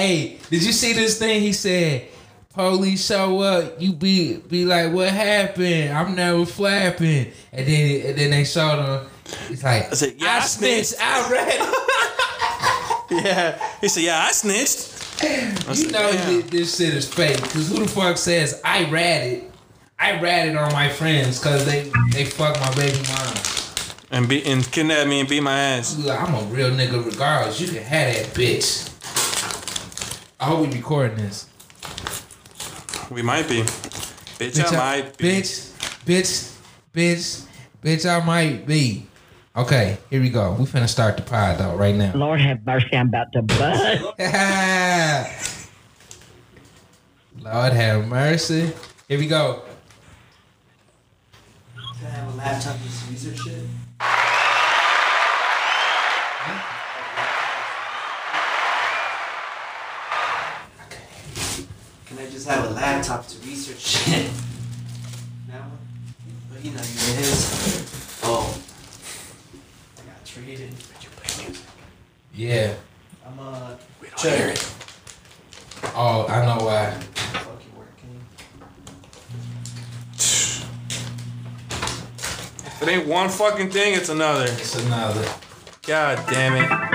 Hey, did you see this thing? He said, "Police show up, you be be like, what happened? I'm never flapping." And then and then they showed him. He's like, I said, "Yeah, I I snitched. I read. Yeah. He said, yeah, I snitched. I You said, know thi- this shit is fake. Cause who the fuck says I ratted? I ratted on my friends because they they fuck my baby mom. And be and kidnap me and beat my ass. I'm a real nigga regardless. You can have that bitch. I hope we recording this. We might be. Bitch, I, might be. bitch, bitch, bitch, bitch, I might be. Okay, here we go. We finna start the pod though right now. Lord have mercy, I'm about to bust. Lord have mercy. Here we go. Can I have a laptop and some shit? Have a laptop to research shit? Now, but you know, you his. Oh, I got traded. Yeah. I'm uh. We don't hear it. Oh, I know why. Fucking working. If it ain't one fucking thing, it's another. It's another. God damn it.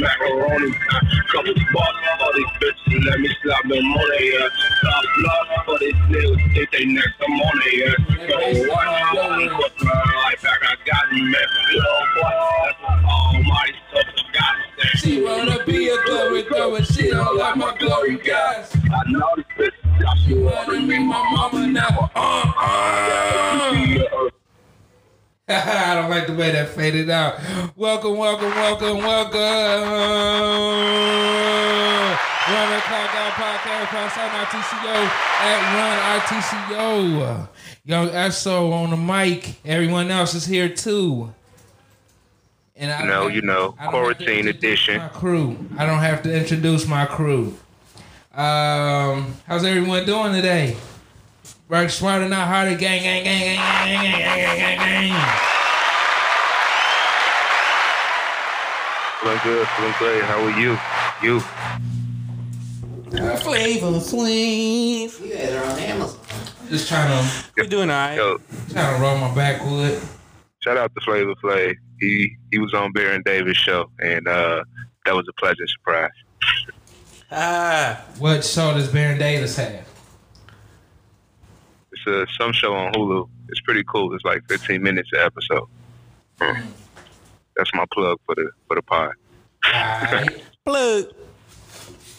Macaroni time, couple bucks for these bitches, let me slap them on their ass. Top block for these niggas, think they next, I'm on their ass. So what? Going with my life back, I got me, man. Little boy, that's almighty stuff I got to say. She wanna be a glory thrower. She don't like my glory guys. I know this bitch, she Wanna be my mama now. Uh, uh. be the earth. I don't like the way that faded out. Welcome, welcome, welcome, welcome. Run the Clock Out Podcast, Pass on RTCO at Run RTCO. Young SO on the mic. Everyone else is here too. And I know, you know, I don't have to quarantine edition. My crew. I don't have to introduce my crew. Um, how's everyone doing today? Work smarter, not harder. Gang, gang, gang, gang, gang, gang, gang, gang, gang, gang. Feeling good, feeling great. How are you? You? Flavor Flav. You guys are on Amazon. Just trying to We doing alright. Yo, trying to roll my backwood. shout out to Flavor Flav. He he was on Baron Davis show, and uh, that was a pleasant surprise. Ah. What show does Baron Davis have? It's uh, some show on Hulu. It's pretty cool. It's like 15 minutes an episode. Hmm. That's my plug for the for the pod. Alright. Plug.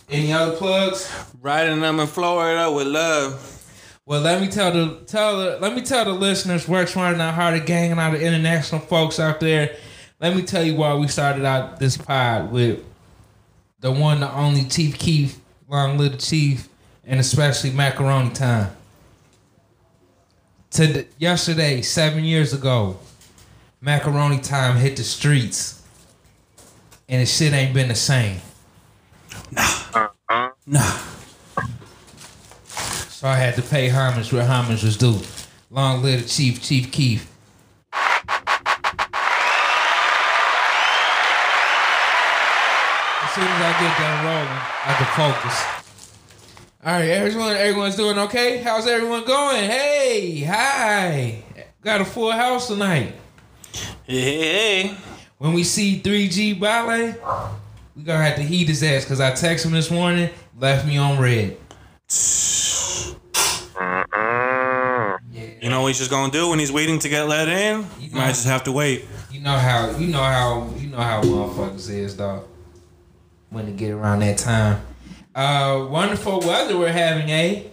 Any other plugs? Riding them in Florida with love. Well, let me tell the tell the let me tell the listeners, work smarter, not harder, gang, and all the international folks out there. Let me tell you why we started out this pod with the one, the only Chief Keef, Long Little Chief, and especially Macaroni Time. To yesterday, seven years ago, Macaroni Time hit the streets, and the shit ain't been the same. Uh-uh. Nah. So I had to pay homage where homage was due. Long live the Chief, Chief Keef. As soon as I get done rolling, I can focus. All right, everyone, everyone's doing okay. How's everyone going? Hey, hi. Got a full house tonight. Hey. When we see 3G Ballet, we gonna have to heat his ass because I texted him this morning, left me on red. You know what he's just gonna do when he's waiting to get let in? You might just have to wait. You know how you know how you know how motherfuckers is, dog. When to get around that time. Uh, wonderful weather we're having, eh?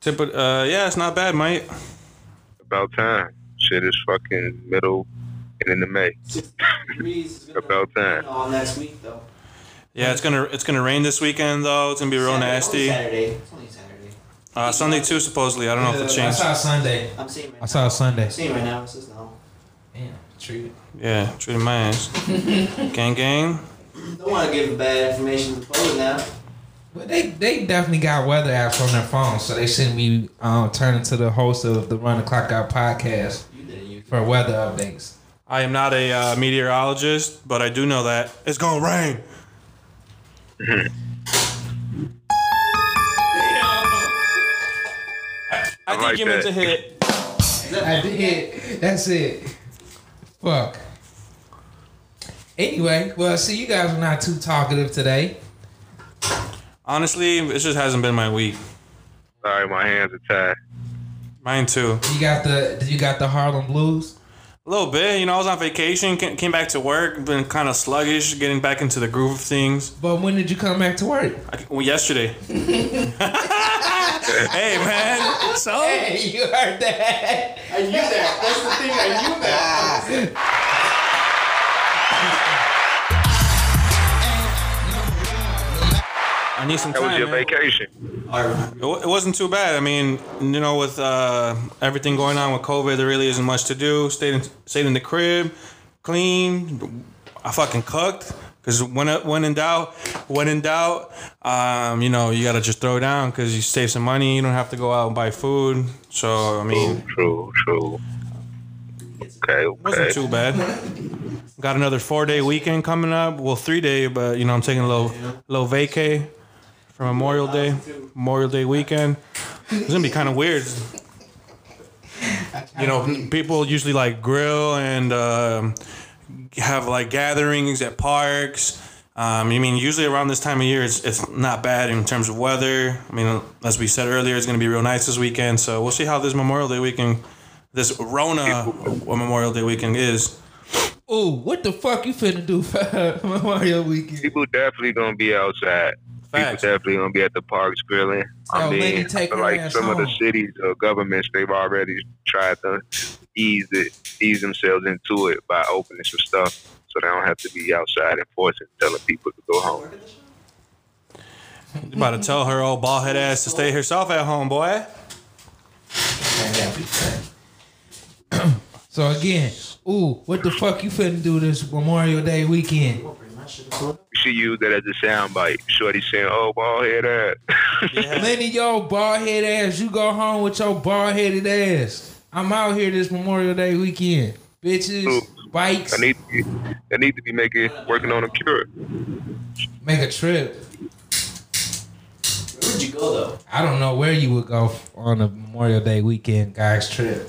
Tip uh, yeah, it's not bad, mate. About time. Shit is fucking middle and into May. Degrees About time. rain all next week though. Yeah, it's gonna it's gonna rain this weekend though. It's gonna be real Saturday, nasty. Only Saturday. It's only Saturday. Uh, Sunday too, supposedly. I don't know if it changed. I changed. saw Sunday. I'm seeing right I saw now. Sunday. I'm seeing right now. It says no. Damn, treat. Yeah, treated my ass. gang, gang. Don't want to give bad information to the now. But they they definitely got weather apps on their phone, so they shouldn't be um, turning to the host of the Run the Clock Out podcast You didn't use. for weather updates. I am not a uh, meteorologist, but I do know that it's gonna rain. I, I think like you meant to hit. I did. That's it. Fuck. Anyway, well, see, you guys are not too talkative today. Honestly, it just hasn't been my week. Sorry, my hands are tied. Mine too. You got the you got the Harlem Blues. A little bit, you know. I was on vacation, came back to work, been kind of sluggish, getting back into the groove of things. But when did you come back to work? I, well, yesterday. hey man, so Hey, you heard that? I knew that. That's the thing. I knew that. I need some That time. was your man. vacation. It, wa- it wasn't too bad. I mean, you know, with uh, everything going on with COVID, there really isn't much to do. Stayed in, stayed in the crib, clean. I fucking cooked. Cause when when in doubt, when in doubt, um, you know, you gotta just throw down because you save some money. You don't have to go out and buy food. So I mean, True, true. Okay, it wasn't too bad. Got another four day weekend coming up. Well, three day, but you know, I'm taking a little little vacay for Memorial Day, Memorial Day weekend. It's gonna be kind of weird. You know, people usually like grill and um, have like gatherings at parks. Um, I mean, usually around this time of year, it's, it's not bad in terms of weather. I mean, as we said earlier, it's going to be real nice this weekend. So we'll see how this Memorial Day weekend, this Rona Memorial Day weekend is. Oh, what the fuck you finna do for Memorial Weekend? People definitely gonna be outside. Facts. People definitely gonna be at the parks grilling. Oh, I mean, take I feel like ass some of the cities or governments they've already tried to ease it, ease themselves into it by opening some stuff, so they don't have to be outside enforcing, telling people to go home. You about to tell her old bald head ass to stay herself at home, boy. So again, ooh, what the fuck you finna do this Memorial Day weekend? You should use that as a soundbite. Shorty saying, "Oh, bald head ass." Yeah. Lenny, yo, bald head ass, you go home with your bald headed ass. I'm out here this Memorial Day weekend. Bitches, Ooh. bikes, I need, to be, I need to be making working on a cure. make a trip. Where'd you go though? I don't know where you would go on a Memorial Day weekend, guys, trip.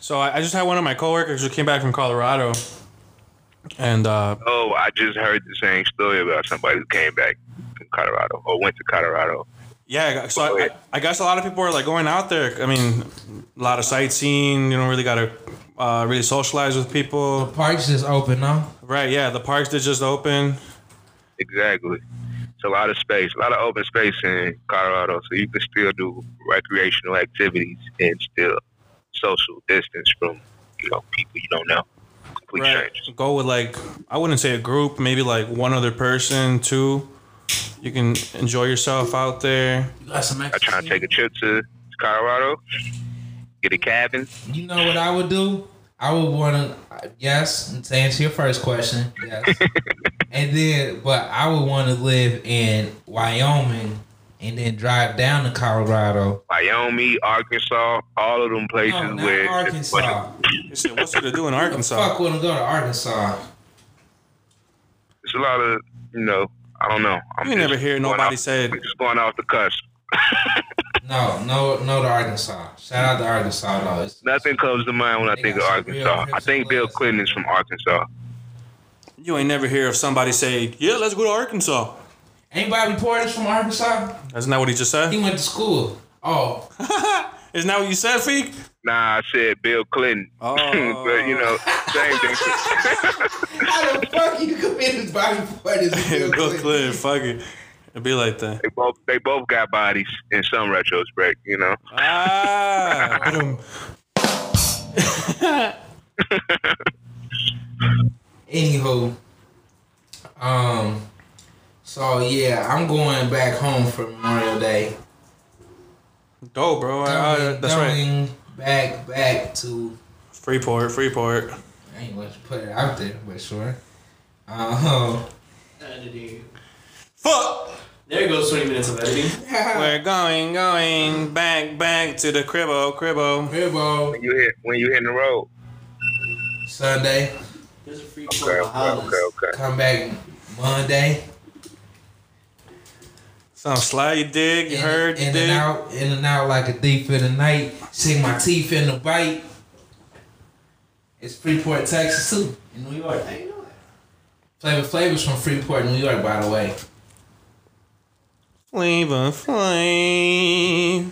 So I, I just had one of my coworkers who came back from Colorado, and uh, Oh, I just heard the same story about somebody who came back from Colorado or went to Colorado. yeah, so I, I, I guess a lot of people are like going out there. I mean, a lot of sightseeing. You don't really got to uh, really socialize with people, Parks just open, no? right? Yeah, the parks that just open. Exactly. It's a lot of space, a lot of open space in Colorado, so you can still do recreational activities and still social distance from you know people you don't know, complete strangers. Go with like I wouldn't say a group, maybe like one other person, two. You can enjoy yourself out there. You got some I try to take a trip to Colorado, get a cabin. You know what I would do? I would want to, yes, to answer your first question, yes. and then, but I would want to live in Wyoming and then drive down to Colorado. Wyoming, Arkansas, all of them places No, not where Arkansas. You said, what's there to do in Arkansas? Fuck Arkansas? wouldn't go to Arkansas. It's a lot of you know. I don't know. I'm You never hear nobody off- said- I'm just going off the cusp. No, no, no to Arkansas. Shout out to Arkansas though. It's, Nothing comes to mind when I think of got some real Arkansas. I think Bill principles. Clinton is from Arkansas. You ain't never hear of somebody say, "Yeah, let's go to Arkansas." Ain't Bobby Portis from Arkansas? Isn't that what he just said? He went to school. Oh, Isn't that what you said, Feek? Nah, I said Bill Clinton. Oh. but you know, same thing. how the fuck you committed Bobby Portis? to Bill Bill Clinton? Clinton, fuck it. It'd be like that. they both they both got bodies in some retrospect. You know. Ah. Anywho, um, so yeah, I'm going back home for Memorial Day. Dope, bro. I- I- Going- that's right. going Back, back to. Freeport, Freeport. I ain't want to put it out there, but sure. Um, Editing. Fuck. There goes 20 minutes of editing. We're going, going back, back to the cribbo, cribbo. Ribbo, When you hit when you hitting the road. Sunday, There's a free Okay, okay, okay, okay. come back Monday. Sounds sly, you dig, you in, heard, you in dig. and out, in and out like a thief in the night. Sink my teeth in the bite. It's Freeport, Texas too, in New York. How you know that? Flavor Flavor's from Freeport, New York, by the way. Flavor Flav.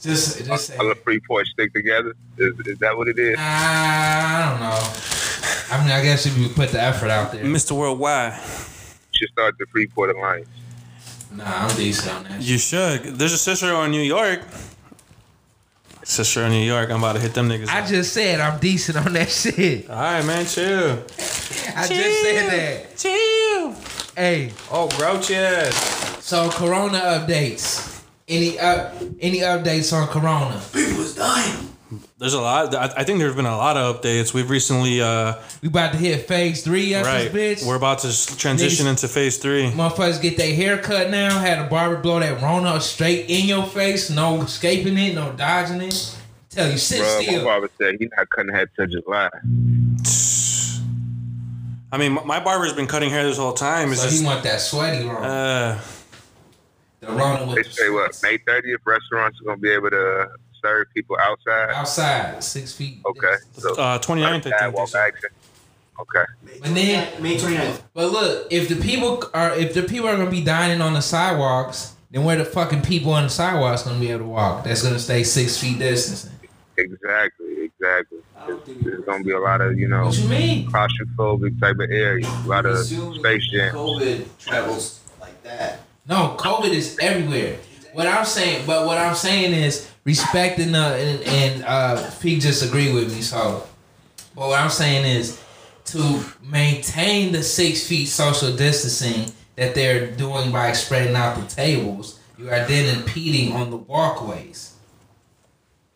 Just, just say. All the Freeport stick together. Is, is that what it is? I don't know. I mean, I guess if you put the effort out there. Mr. Worldwide. Should start the Freeport Alliance. Nah, I'm decent on that. You should. There's a sister in New York. Sister in New York. I'm about to hit them niggas. I up. just said I'm decent on that shit. All right, man, chill. I just said that. Chill. Hey, Oh, grouchy ass. so Corona updates. Any up? Any updates on Corona? People was dying. There's a lot. I, I think there's been a lot of updates. We've recently, uh, We about to hit phase three of right. bitch. We're about to transition Niggas- into phase three. Motherfuckers get their hair cut now. Had a barber blow that Rona straight in your face. No escaping it. No dodging it. Tell you sit Bro, my still. barber said he not cutting hair till July. I mean, my- my barber's been cutting hair this whole time. It's So just, he want that sweaty Rona. uh, the Rona They with the say what May 30th restaurants are gonna be able to serve people outside. outside six feet. Okay, so uh, 29th, I think. they action. Okay, And then- May 29th. But look, if the people are if the people are gonna be dining on the sidewalks, then where the fucking people on the sidewalks gonna be able to walk? That's gonna stay six feet distancing. exactly, exactly. I don't There's gonna be a lot of you know What you mean? claustrophobic type of areas, a lot of space jam. COVID travels like that. No, COVID is everywhere. What I'm saying, but what I'm saying is respecting the and, and uh Pete just agree with me. So, but what I'm saying is to maintain the six feet social distancing that they're doing by spreading out the tables, you are then impeding on the walkways.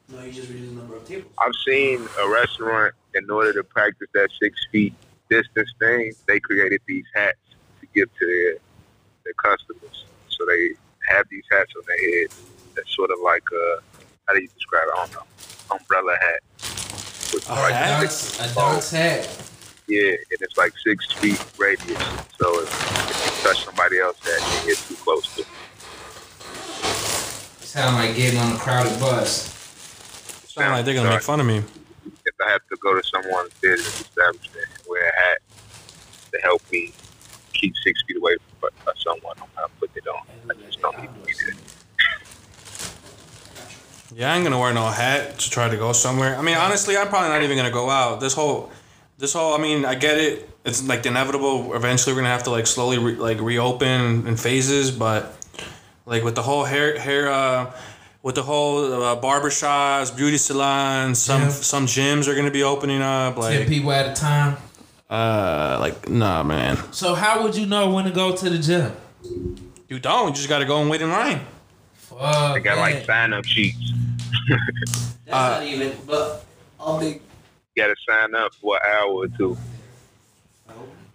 No, you just reduce the number of tables. I've seen a restaurant in order to practice that six feet distance thing, they created these hats to give to their their customers. So they have these hats on their head that's sort of like a how do you describe it? I don't know. Umbrella hat. With A like hat? a dunks hat. Yeah, and it's like six feet radius. So if, if you touch somebody else that then you're too close to. Sound like getting on a crowded bus. Sound like they're gonna make fun of me. If I have to go to someone's business establishment and wear a hat to help me keep six feet away from uh, someone, I'm not putting it on. I just don't need to be there. Yeah, I ain't gonna wear no hat to try to go somewhere. I mean, honestly, I'm probably not even gonna go out. This whole, this whole. I mean, I get it. It's like the inevitable. Eventually, we're gonna have to like slowly re- like reopen in phases. But like with the whole hair hair, uh, with the whole uh, barbershops, beauty salons, some Yeah. some gyms are gonna be opening up. Like Ten people at a time. uh, like nah, man. So how would you know when to go to the gym? You don't. You just gotta go and wait in line. Fuck. They got like sign up sheets. That's Uh, not even, but I'll be. You got to sign up for an hour or two.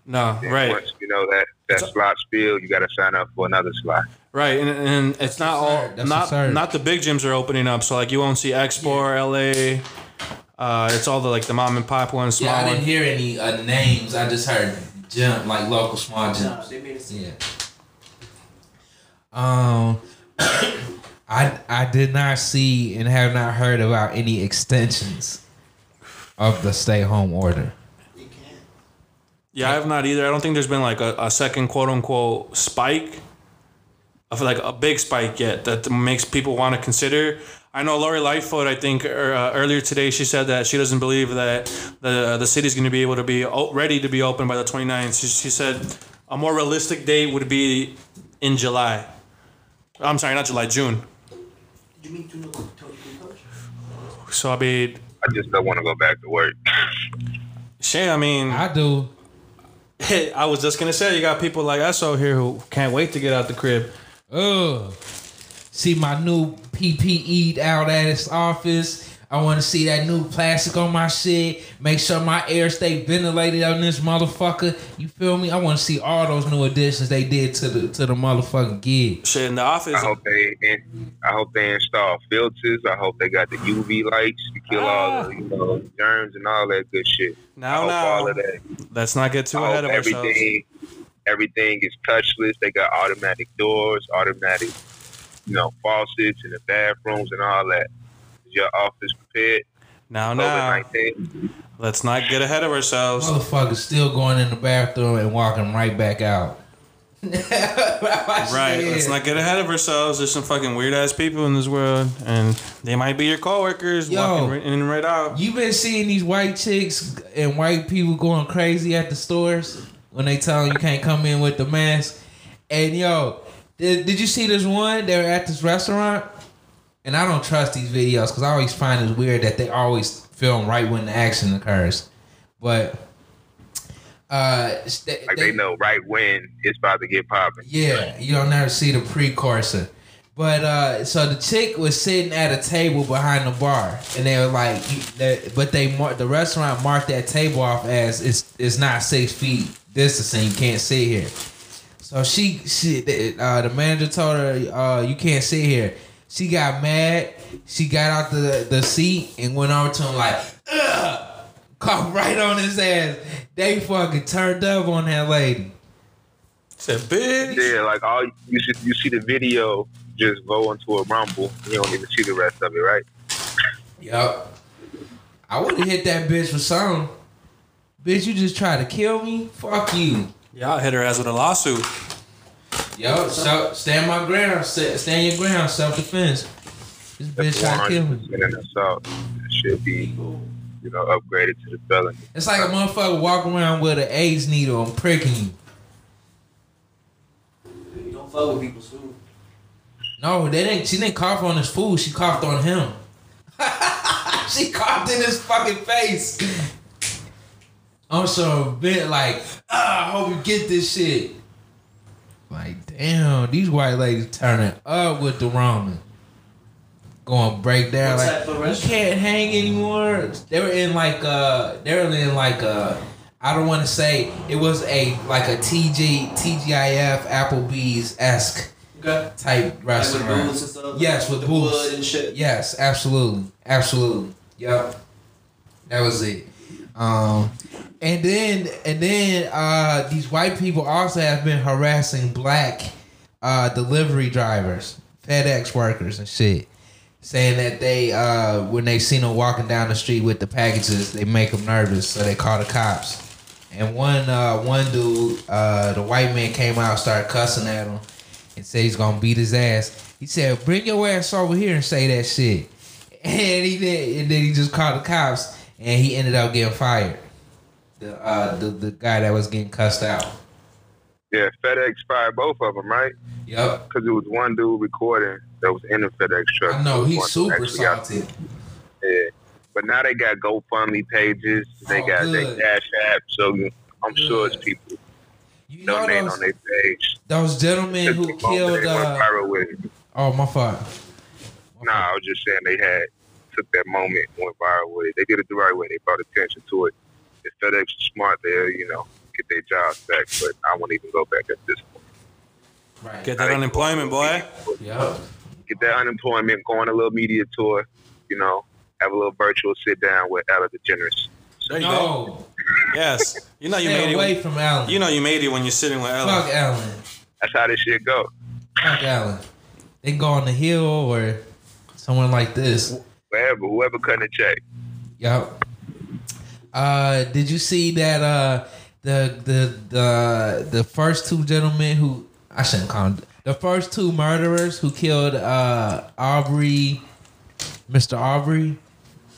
No, Then right. Once you know that that slot's filled, you got to sign up for another slot. Right, and, and it's not all. That's not absurd. not the big gyms are opening up. So like you won't see Expo LA. Uh, it's all the like the mom and pop ones, small Yeah, I didn't ones. hear any uh, names. I just heard gym, like local small gyms. they. Yeah. Um, I I did not see and have not heard about any extensions of the stay home order. Yeah, I have not either. I don't think there's been like a, a second quote unquote spike of like a big spike yet that makes people want to consider. I know Lori Lightfoot. I think er, uh, earlier today she said that she doesn't believe that the the city's going to be able to be o- ready to be open by the 29th. She, she said a more realistic date would be in July. I'm sorry, not July, June. You mean to know Toni Kukoc? So I mean, I just don't want to go back to work. Shit, I mean, I do. I was just gonna say you got people like us out here who can't wait to get out the crib. Ugh. See my new PPE out at his office. I want to see that new plastic on my shit. Make sure my air stay ventilated on this motherfucker. You feel me? I want to see all those new additions they did to the to the motherfucking gig. Shit in the office. I hope they in, I hope they install filters. I hope they got the UV lights to kill all ah. the you know germs and all that good shit. I Now, hope now, that. let's not get too I ahead hope of ourselves. everything everything is touchless. They got automatic doors, automatic you know faucets in the bathrooms and all that. Is your office prepared? Now, COVID now, let's not get ahead of ourselves. Motherfucker still going in the bathroom and walking right back out. Right, let's not get ahead of ourselves. There's some fucking weird ass people in this world, and they might be your coworkers Yo. walking right in and right out. You been seeing these white chicks and white people going crazy at the stores when they tell them you can't come in with the mask. And yo, did, did you see this one? They were at this restaurant, and I don't trust these videos because I always find it weird that they always film right when the action occurs. But uh, they, Like they know right when it's about to get popping. yeah, you don't never see the precursor. But uh, so the chick was sitting at a table behind the bar, and they were like, they, but they mar- the restaurant marked that table off as it's it's not six feet distancing. You can't sit here. So she she uh, the manager told her uh, you can't sit here. She got mad. She got out the the seat and went over to him like, Ugh! coughed right on his ass. They fucking turned up on that lady. Said, bitch. Yeah, like all you see, you see the video just go into a rumble. You don't even see the rest of it, right? Yup. I would have hit that bitch for something. Bitch, you just tried to kill me? Fuck you. Y'all hit her ass with a lawsuit. Yo, so stand my ground. Sta- Stand your ground. Self defense. This bitch tried to kill me. 100% an assault. It should be, you know, upgraded to the felony. It's like a motherfucker walking around with an AIDS needle and pricking you. You don't fuck with people's food. No, they didn't. She didn't cough on his food. She coughed on him. she coughed in his fucking face. I'm so bit like, ah, I hope you get this shit. Like, damn, these white ladies turning up with the ramen. Going break down like you can't hang anymore. They were in like uh they were in like uh I don't want to say it was a like a TG TGIF Applebee's esque Okay. type Like with restaurant. and stuff. Yes, with the booths. and shit. Yes, absolutely, absolutely. Yep, that was it. Um, and then and then uh, these white people also have been harassing black uh, delivery drivers, FedEx workers, and shit, saying that they uh, when they see them walking down the street with the packages, they make them nervous, so they call the cops. And one uh, one dude, uh, the white man came out, started cussing at him, and said he's gonna beat his ass. He said, "Bring your ass over here and say that shit." And he did, and then he just called the cops, and he ended up getting fired. The uh, the the guy that was getting cussed out. Yeah, FedEx fired both of them, right? Yep, Because it was one dude recording that was in the FedEx truck. I know he's super salty. Yeah. But now they got GoFundMe pages. They Oh, got good. their Cash App. So I'm sure it's people You know those, on their page. those gentlemen who killed. they Uh, with oh my fault. Nah, I was just saying they had took that moment, went viral with it. They did it the right way. They brought attention to it. If FedEx was smart, they'll you know get their jobs back. But I won't even go back at this point. Right. Get that unemployment, boy. Yep. Get that unemployment, go on a little media tour. You know, have a little virtual sit down with Ellen DeGeneres. There you go. No. Yes. You know you Stay made away it. from Allen. You know you made it when you're sitting with Ella. Fuck Allen. That's how this shit go. Fuck Allen. They can go on the hill or someone like this. Wherever, whoever cutting the check. Yep. Uh, did you see that? Uh, the the the the first two gentlemen who I shouldn't call them the first two murderers who killed uh Arbery, Mr. Arbery,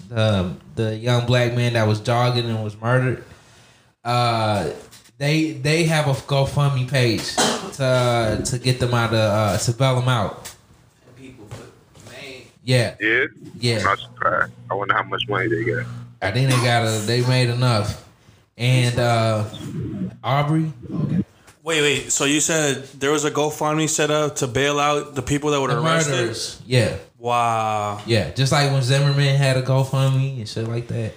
the the young black man that was jogging and was murdered. Uh, they they have a GoFundMe page to to get them out of uh, to bail them out. And people put man. Yeah, Yeah, I'm not surprised. I wonder how much money they got. I think they got a. They made enough. And uh Arbery, Wait, wait. So you said there was a GoFundMe set up to bail out the people that were the arrested? murderers. Yeah, Wow. yeah. Just like when Zimmerman had a GoFundMe and shit like that.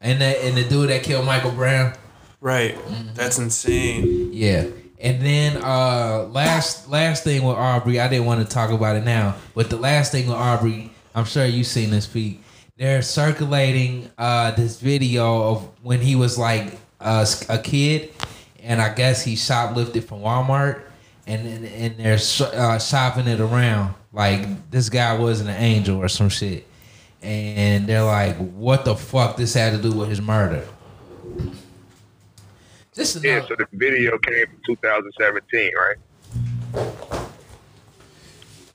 And that and the dude that killed Michael Brown. Right. That's insane. Yeah. And then uh last last thing with Arbery, I didn't want to talk about it now, but the last thing with Arbery, I'm sure you've seen this Pete. They're circulating uh this video of when he was like uh, a kid, and I guess he shoplifted from Walmart, and and, and they're sh- uh, shopping it around like this guy wasn't an angel or some shit, and they're like, what the fuck this had to do with his murder? Just Yeah, enough. so the video came from 2017, right?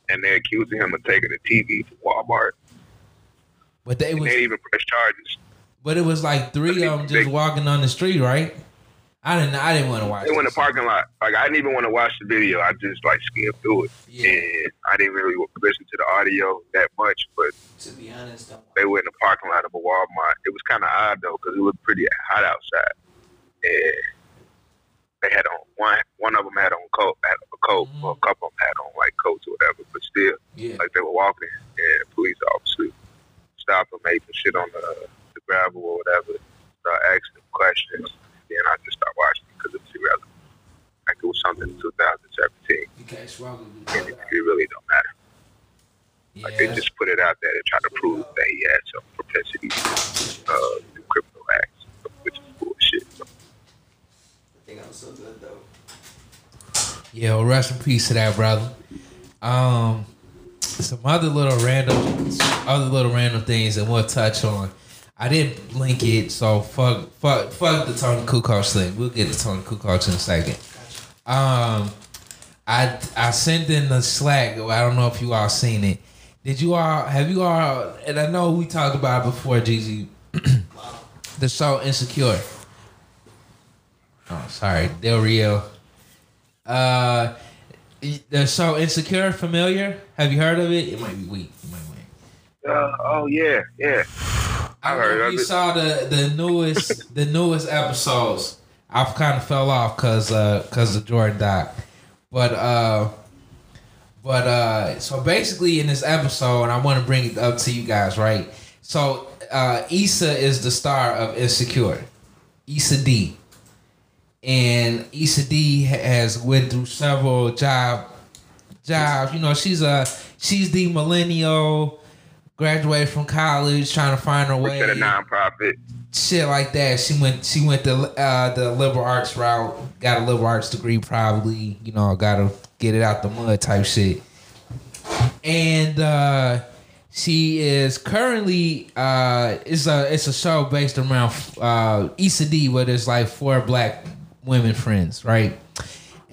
And they're accusing him of taking a TV from Walmart. But they And was, they didn't even press charges. but it was like three of them just walking on the street, right? I didn't, I didn't want to watch. They went in the parking lot. Like I didn't even want to watch the video. I just like skimmed through it, Yeah. and I didn't really listen to the audio that much. But To be honest, don't they were in the parking lot of a Walmart. It was kind of odd though, because it looked pretty hot outside, and they had on one. One of them had on coat, had a coat. Mhm. Well, a couple of them had on like coats or whatever. But still, Yeah. like they were walking, and the police officer stopped them, made some shit on the, the gravel or whatever, started asking them questions. And then I just stopped watching because it was irrelevant. Like it was something in 2017, You can't struggle and it, it really don't matter. Yeah, Like they just put it out there to try to prove that he had some propensity uh, do criminal acts, which is bullshit. So, I think I'm so good though. Yeah, well, rest in peace to that brother. Um, some other little random, other little random things that we'll touch on. I didn't link it, so fuck, fuck, fuck the Toni Kukoc thing. We'll get to Toni Kukoc in a second. Um, I I sent in the Slack. I don't know if you all seen it. Did you all have you all? And I know we talked about it before, Gigi. the show Insecure. Oh, sorry, Del Rio. Uh, the show Insecure, familiar? Have you heard of it? It might be weak. It might be. uh, oh yeah, yeah. I don't heard know if you it. saw the the newest the newest episodes. I've kind of fell off because uh because of Jordan Doc, but uh but uh so basically in this episode, I want to bring it up to you guys, right? So uh Issa is the star of Insecure, Issa Dee, and Issa Dee has went through several job jobs. You know, she's a she's the millennial graduated from college, trying to find her way, At a nonprofit. shit like that. She went, she went the uh, the liberal arts route, got a liberal arts degree, probably. You know, got to get it out the mud type shit. And uh, she is currently uh, it's a it's a show based around uh, Issa Dee, where there's like four black women friends, right?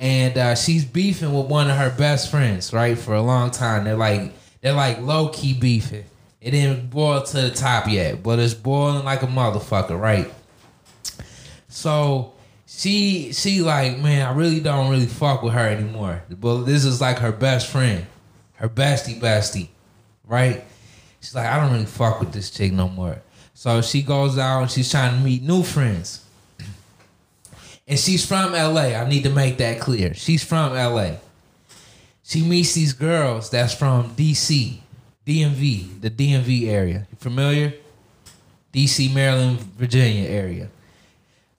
and uh, she's beefing with one of her best friends, right, for a long time. They're like they're like low key beefing. It didn't boil to the top yet, but it's boiling like a motherfucker, right? So she she like, man, I really don't really fuck with her anymore. But this is like her best friend, her bestie bestie, right? She's like, I don't really fuck with this chick no more. So she goes out and she's trying to meet new friends. And she's from LA. I need to make that clear. She's from LA. She meets these girls that's from DC, DMV, the DMV area. You familiar? DC, Maryland, Virginia area.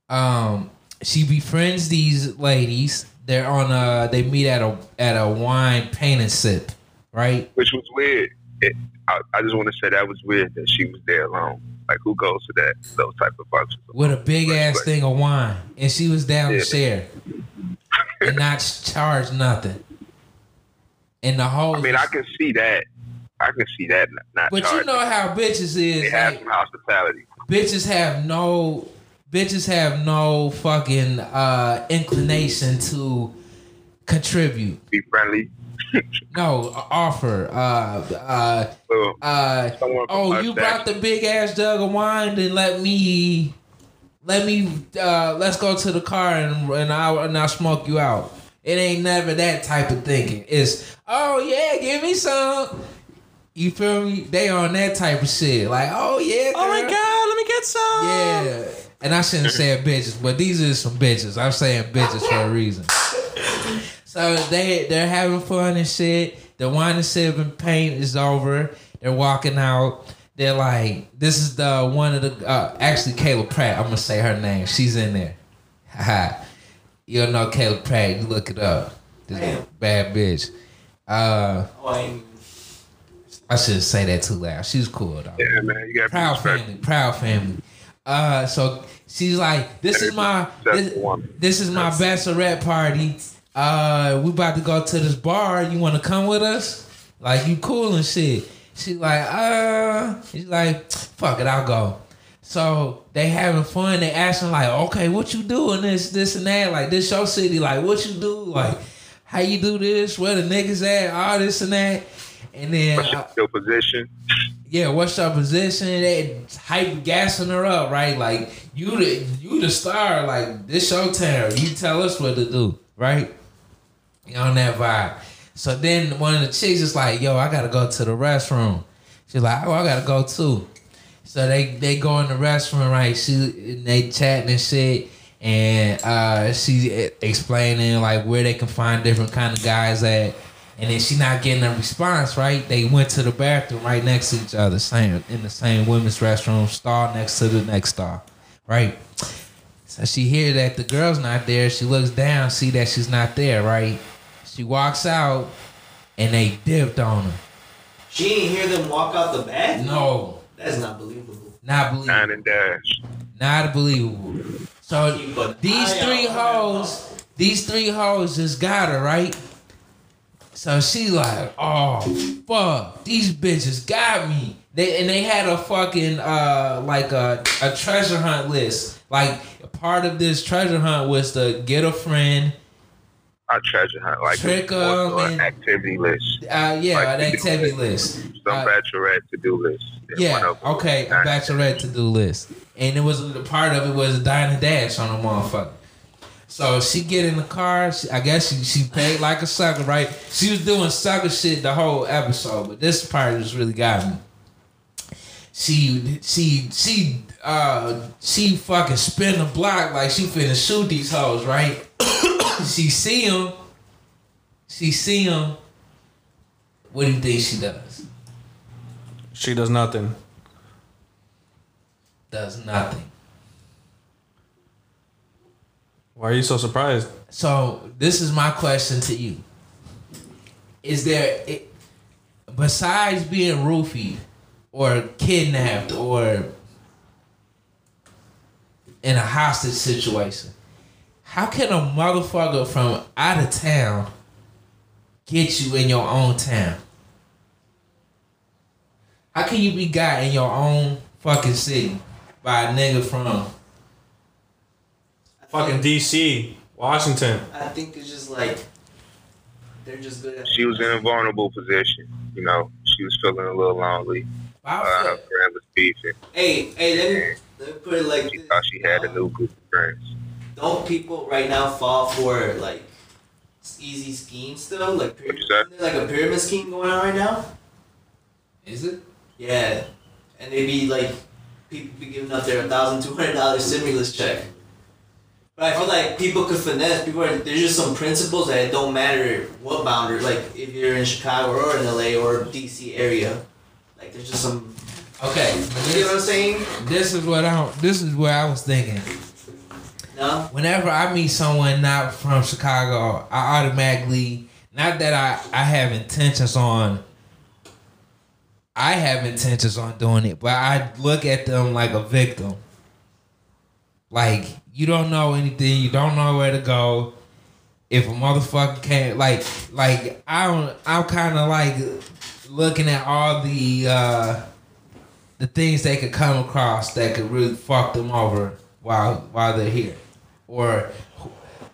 Um, she befriends these ladies. They're on a they meet at a at a wine paint and sip, right? which was weird. It, I, I just want to say that was weird that she was there alone. Like, who goes to that those type of functions? With a big ass Right. thing of wine. And she was down Yeah. to share. and not charge nothing. And the whole I mean, I can see that. I can see that not, But you know how bitches they is have like hospitality. bitches have no bitches have no fucking uh inclination to contribute. Be friendly. No, offer. Uh uh uh oh, you brought the big ass jug of wine, then let me let me uh let's go to the car and and I'll and I'll smoke you out. It ain't never that type of thinking. It's oh yeah, give me some. You feel me? They on that type of shit. Like, oh yeah. Oh my god, let me get some. Yeah. And I shouldn't say bitches, but these are some bitches. I'm saying bitches for a reason. So they they're having fun and shit. The wine and sipping paint is over. They're walking out. They're like, this is the one of the uh, actually Kyla Pratt. I'm gonna say her name. She's in there. Haha. you don't know Kyla Pratt. You look it up. This Damn. bad bitch. Uh, Oh, I shouldn't say that too loud. She's cool though. Yeah, man, you got to proud family, proud family. Uh, so she's like, this is my this, Successful woman. this is my bachelorette party. Uh, we about to go to this bar. You want to come with us? Like you cool and shit. She's like, uh, she's like, fuck it, I'll go. So they having fun. They asking like, okay, what you doing? This, this and that. Like this your city. Like what you do? Like how you do this? Where the niggas at? All this and that. And then What's uh, your position? yeah, what's your position? They hype gassing her up, right? Like you the you the star, like this your town. You tell us what to do, right? On that vibe. So then one of the chicks is like, yo, I gotta go to the restroom. She's like, oh, I gotta go too. So they they go in the restroom, right? She and they chatting and shit, and uh, she explaining like where they can find different kind of guys at, and then she not getting a response, right? They went to the bathroom right next to each other, same in the same women's restroom, stall next to the next stall, right? So she hear that the girl's not there. She looks down, see that she's not there, right? She walks out, and they dipped on her. She didn't hear them walk out the bag? No, That's not believable. not believable. Nine and dash. Not believable. So these three out hoes, these three hoes just got her right. So she like, oh fuck, these bitches got me. They and they had a fucking uh like a, a treasure hunt list. Like part of this treasure hunt was to get a friend. I treasure hunt like Trick or an and- activity list. Uh yeah, Like an activity list. list. Some Uh, bachelorette to do list. Yeah, okay, a bachelorette to do list. And it was a part of it was a dine and dash on a motherfucker. So she get in the car. She, I guess she, she paid like a sucker, right? She was doing sucker shit the whole episode, but this part just really got me. She she she uh she fucking spin the block like she finna shoot these hoes, right? she see him. She see him. What do you think she does? She does nothing. Does nothing. Why are you so surprised? So this is my question to you: Is there, it, besides being roofied or kidnapped or in a hostage situation, how can a motherfucker from out of town get you in your own town? How can you be got in your own fucking city by a nigga from Fucking DC, Washington. I think it's just like they're just good at She was in a vulnerable position. You know, she was feeling a little lonely. Uh, her Bob's friend was beefing. Hey, hey, let me, let me put it like She this. thought she had a new group of friends. Don't people right now fall for like easy schemes still? Like What you pyramid, say? like a pyramid scheme going on right now. Is it? Yeah, and they be like people be giving out their thousand two hundred dollars stimulus check. But I feel like people could finesse. People are there's just some principles that it don't matter what boundary. Like if you're in Chicago or in LA or DC area, like there's just some. Okay. You know what I'm saying? This is what I this is what I was thinking. Whenever I meet someone not from Chicago, I automatically not that I I have intentions on I have intentions on doing it, but I look at them like a victim. Like you don't know anything, you don't know where to go. If a motherfucker can't like like I don't I'm kind of like looking at all the uh the things they could come across that could really fuck them over while while they're here, or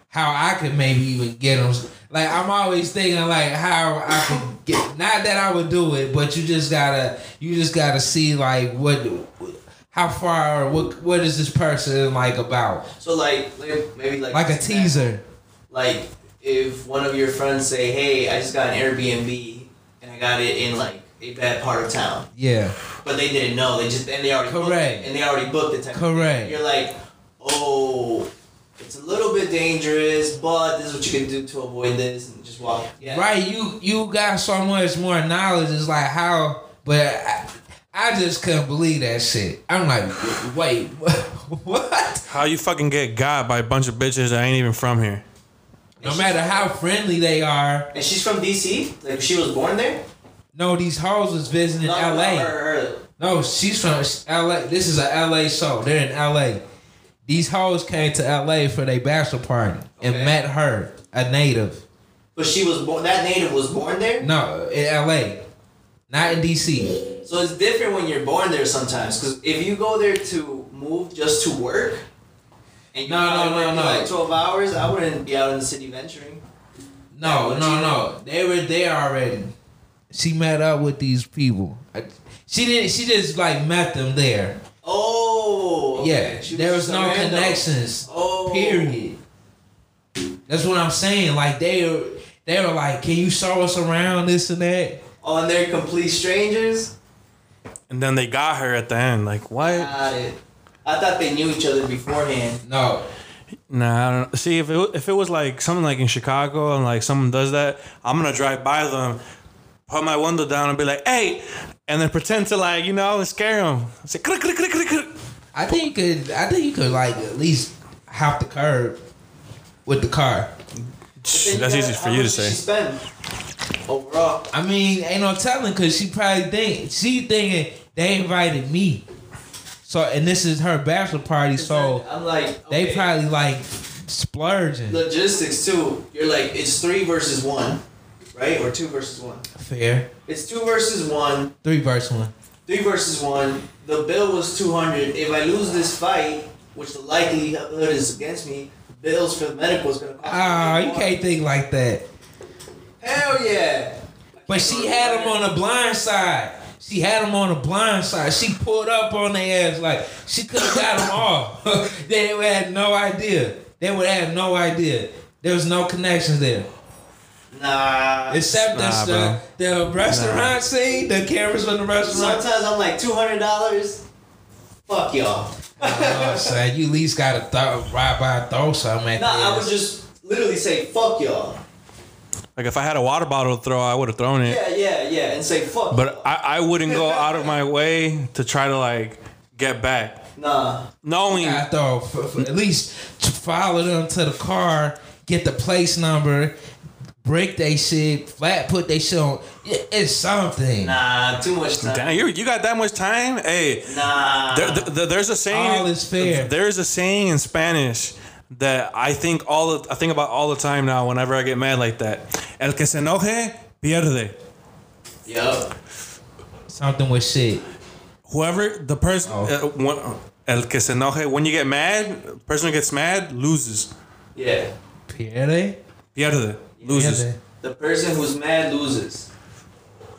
how I could maybe even get them. Like I'm always thinking like how I could get. Not that I would do it, but you just gotta you just gotta see like what how far what what is this person like about So like, maybe like like a teaser. Like if one of your friends say, "Hey, I just got an Airbnb and I got it in like a bad part of town, Yeah, but they didn't know. They just and they already booked, Correct. and they already booked the time. correct. You're like, oh, it's a little bit dangerous, but this is what you can do to avoid this, and just walk. Yeah. Right, you you got so much more knowledge. It's like how, but I, I just couldn't believe that shit. I'm like, wait, what? How you fucking get got by a bunch of bitches that ain't even from here? No matter how friendly they are, And she's from DC. Like she was born there. no, these hoes was visiting No, no, L.A. her- her- No, she's from L.A. This is a L.A. show. They're in L.A. These hoes came to L.A. for their bachelor party and Okay. met her, a native. But she was born. That native was born there. No, in L.A. Not in D.C. So it's different when you're born there sometimes. Because if you go there to move just to work, and you No, no, probably no, no. like twelve hours, I wouldn't be out in the city venturing. No, no, no. They were there already. She met up with these people. I- She didn't. She just like met them there. Oh, Oh. okay. Yeah, there was no random. connections. Oh. Period. That's what I'm saying. Like they were, they were like, "Can you show us around this and that?" Oh, and they're complete strangers. And then they got her at the end. Like what? Got it. I thought they knew each other beforehand. No, Nah, I don't know. See, if it, if it was like something like in Chicago and like someone does that, I'm gonna drive by them, put my window down and be like, "Hey," and then pretend to like you know scare them. Say, "Click, click, click, click, click." I think you could. I think you could like at least hop the curb with the car. That's easy for you to say. She spend overall. I mean, ain't no telling because she probably think she thinking they invited me. So and this is her bachelor party, so I'm like, they okay. probably like splurging. logistics too. You're like, it's three versus one, right? Or two versus one. Fair. It's two versus one. Three versus one. Three versus one. The bill was two hundred. If I lose this fight, which the likelihood is against me, bills for the medical is gonna cost. Ah, you can't think like that. Hell yeah. But she had him on the blind side. She had him on the blind side. She pulled up on their ass like she could have got him off. they would have no idea. They would have no idea. There was no connections there. Nah. Except Nah, the, the restaurant scene, the cameras from the restaurant. Sometimes I'm like two hundred dollars. Fuck y'all. Oh, son, you at least gotta th- ride by and throw something at Nah, their I would ass. just literally say fuck y'all. Like if I had a water bottle to throw, I would have thrown it. Yeah, yeah, yeah, and say fuck. But y'all. I, I wouldn't go out of my way to try to like get back. nah. Knowing gotta throw f- f- at least to follow them to the car, get the place number, break they shit, flat put they shit on. It- It's something. Nah, too much time. Damn, you you got that much time? Hey, Nah. there, there- there's a saying. All is fair. There's a saying in Spanish that I think all the, I think about all the time now. Whenever I get mad like that, el que se enoje pierde. Yup. Something with shit. Whoever the person, Oh. uh, when, el que se enoje. When you get mad, person who gets mad loses. Yeah. Pierde? Pierde loses. Pierde. The person who's mad loses.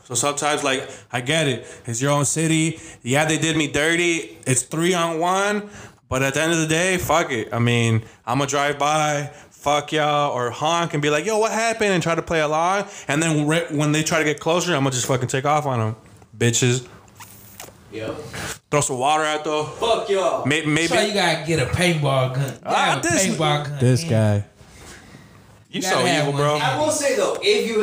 So sometimes, like, I get it. It's your own city. Yeah, they did me dirty. It's three on one. But at the end of the day, fuck it. I mean, I'm going to drive by, fuck y'all, or honk and be like, yo, what happened? And try to play along. And then re- when they try to get closer, I'm going to just fucking take off on them. Bitches. Yup. Throw some water out though. Fuck y'all. Maybe. maybe So you gotta get a paintball gun. Ah, a this- paintball gun. this guy. You gotta so have evil, one. bro. I will say though, if you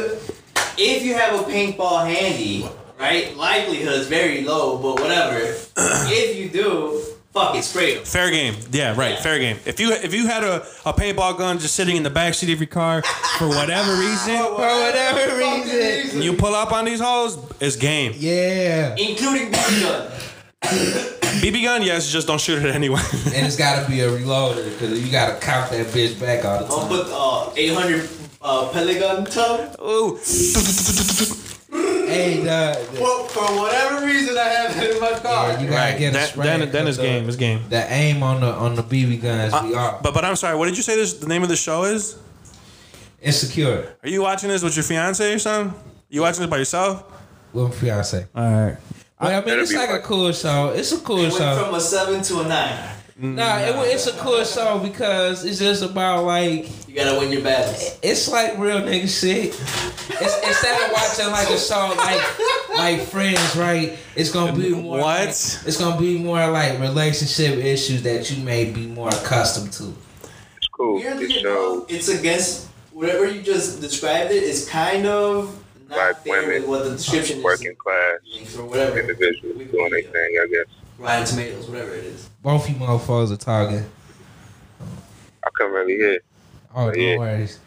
if you have a paintball handy, right, likelihood is very low, but whatever. if you do, fuck it, spray them. Fair game. Yeah, right. Yeah. Fair game. If you if you had a, a paintball gun just sitting in the back seat of your car for whatever reason, For whatever reason. you pull up on these hoes, it's game. Yeah. including BB gun. BB gun, yes, just don't shoot it anyway. And it's gotta be a reloader because you gotta count that bitch back all the time. I'll time. put uh 800 uh, pellet gun tub. Ooh. Hey, the, the, Well, for whatever reason, I have it in my car. yeah, you gotta Right. get a Then, then, then it's because game. It's game. The, the aim on the on the BB guns be Uh, off. but but I'm sorry. What did you say? This the name of the show is? Insecure. Are you watching this with your fiance or something? You watching this by yourself? With my fiance. All right. But I mean, it's be like a cool show. It's a cool It went from a seven to a nine. Nah, it, it's a cool show because it's just about like You gotta win your battles. it's like real nigga shit. It's, instead of watching like a show like like Friends, right? It's gonna be more. What? like- it's gonna be more like relationship issues that you may be more accustomed to. It's cool. Weirdly It enough, it's against whatever you just described it is kind of not black women, with what the description working is. class Or whatever. individuals doing their thing, I guess. Rotten Tomatoes, whatever it is. Both you motherfuckers are talking. I couldn't really hear. Oh, no Yeah. worries.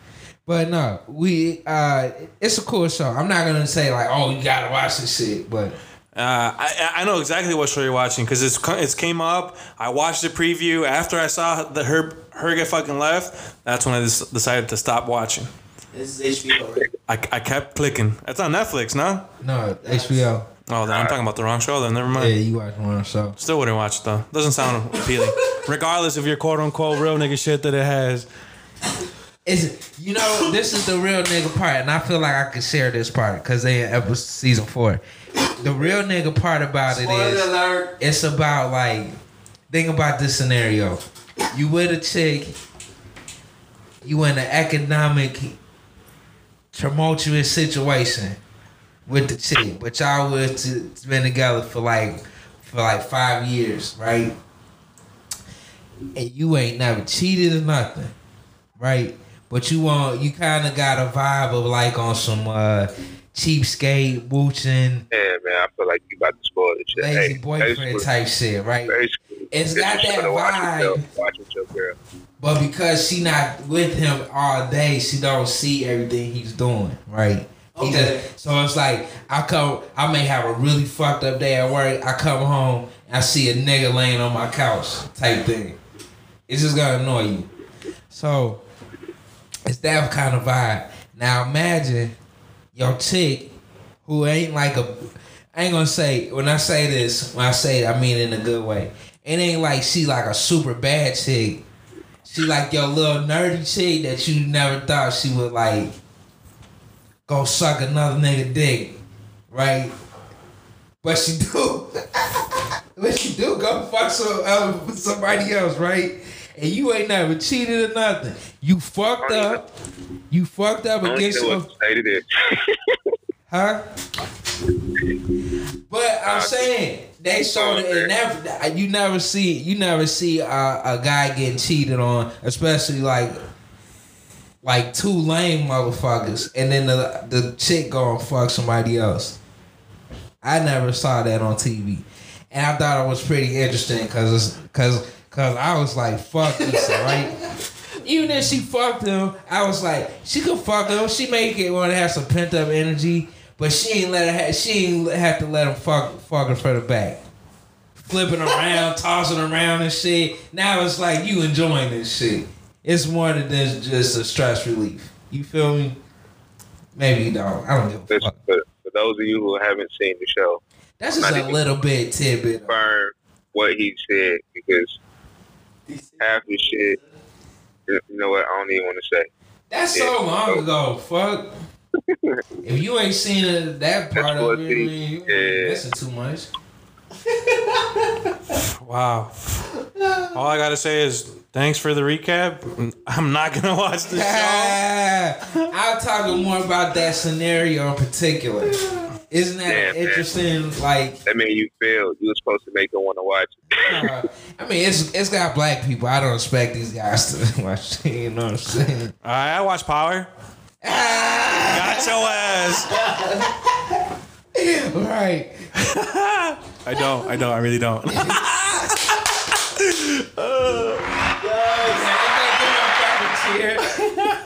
But no, we uh it's a cool show. I'm not gonna say like, oh, you gotta watch this shit, but Uh, I I know exactly what show you're watching because it's it's came up. I watched the preview after I saw the her her get fucking left. That's when I just decided to stop watching. This is HBO, right? I, I kept clicking. It's on Netflix, no? no, HBO. Oh, then I'm talking about the wrong show. Then never mind. Yeah, mind. you watch one show. Still wouldn't watch it though. Doesn't sound appealing. Regardless of your quote unquote real nigga shit that it has. Is you know this is the real nigga part, and I feel like I could share this part because they in episode season four. The real nigga part about it Spoiler is alert. it's about like think about this scenario. You with a chick, you in an economic tumultuous situation with the chick, but y'all was to, been together for like for like five years, right? And you ain't never cheated or nothing, right? But you want you kind of got a vibe of like on some uh cheapskate, wooching, Yeah, man, I feel like you about to spoil the shit. lazy Hey, boyfriend type shit, right? It's got that vibe. yourself, Watch with your girl. But because she not with him all day, she don't see everything he's doing, right? He Okay. just, so it's like I come, I may have a really fucked up day at work. I come home, I see a nigga laying on my couch, type thing. It's just gonna annoy you. So it's that kind of vibe. Now imagine your chick who ain't like a. I ain't gonna say when I say this. When I say it, I mean it in a good way. It ain't like she like a super bad chick. She like your little nerdy chick that you never thought she would like go suck another nigga dick, right? But she do. but she do go fuck some uh, somebody else, right? And you ain't never cheated or nothing. You fucked up. You fucked up against your what to say to this. Huh? But I'm saying they showed it, and never you never see you never see a, a guy getting cheated on, especially like like two lame motherfuckers, and then the the chick go and fuck somebody else. I never saw that on TV, and I thought it was pretty interesting because because because I was like, fuck this, right? Even if she fucked him, I was like, she could fuck him. She may get want to have some pent up energy, but she ain't let her. Have, she ain't have to let him fuck fuck her for the back, flipping around, tossing around and shit. Now it's like you enjoying this shit. It's more than this, just a stress relief. You feel me? Maybe you don't. I don't give a fuck. for, for those of you who haven't seen the show, That's just a little bit tidbit. confirm what he said because half the shit, you know what? I don't even want to say. That's so long ago. Fuck. If you ain't seen it, that part That's of it, the- you ain't yeah. listen too much. Wow. All I gotta say is thanks for the recap. I'm not gonna watch the show. I'll talk more about that scenario in particular. Isn't that Yeah, man. interesting? Like, That mean you failed. You were supposed to make her want to watch uh, I mean, it's it's got black people. I don't expect these guys to watch. it, You know what I'm saying? All right, I watch Power. Got your ass. Right. I don't. I don't. I really don't.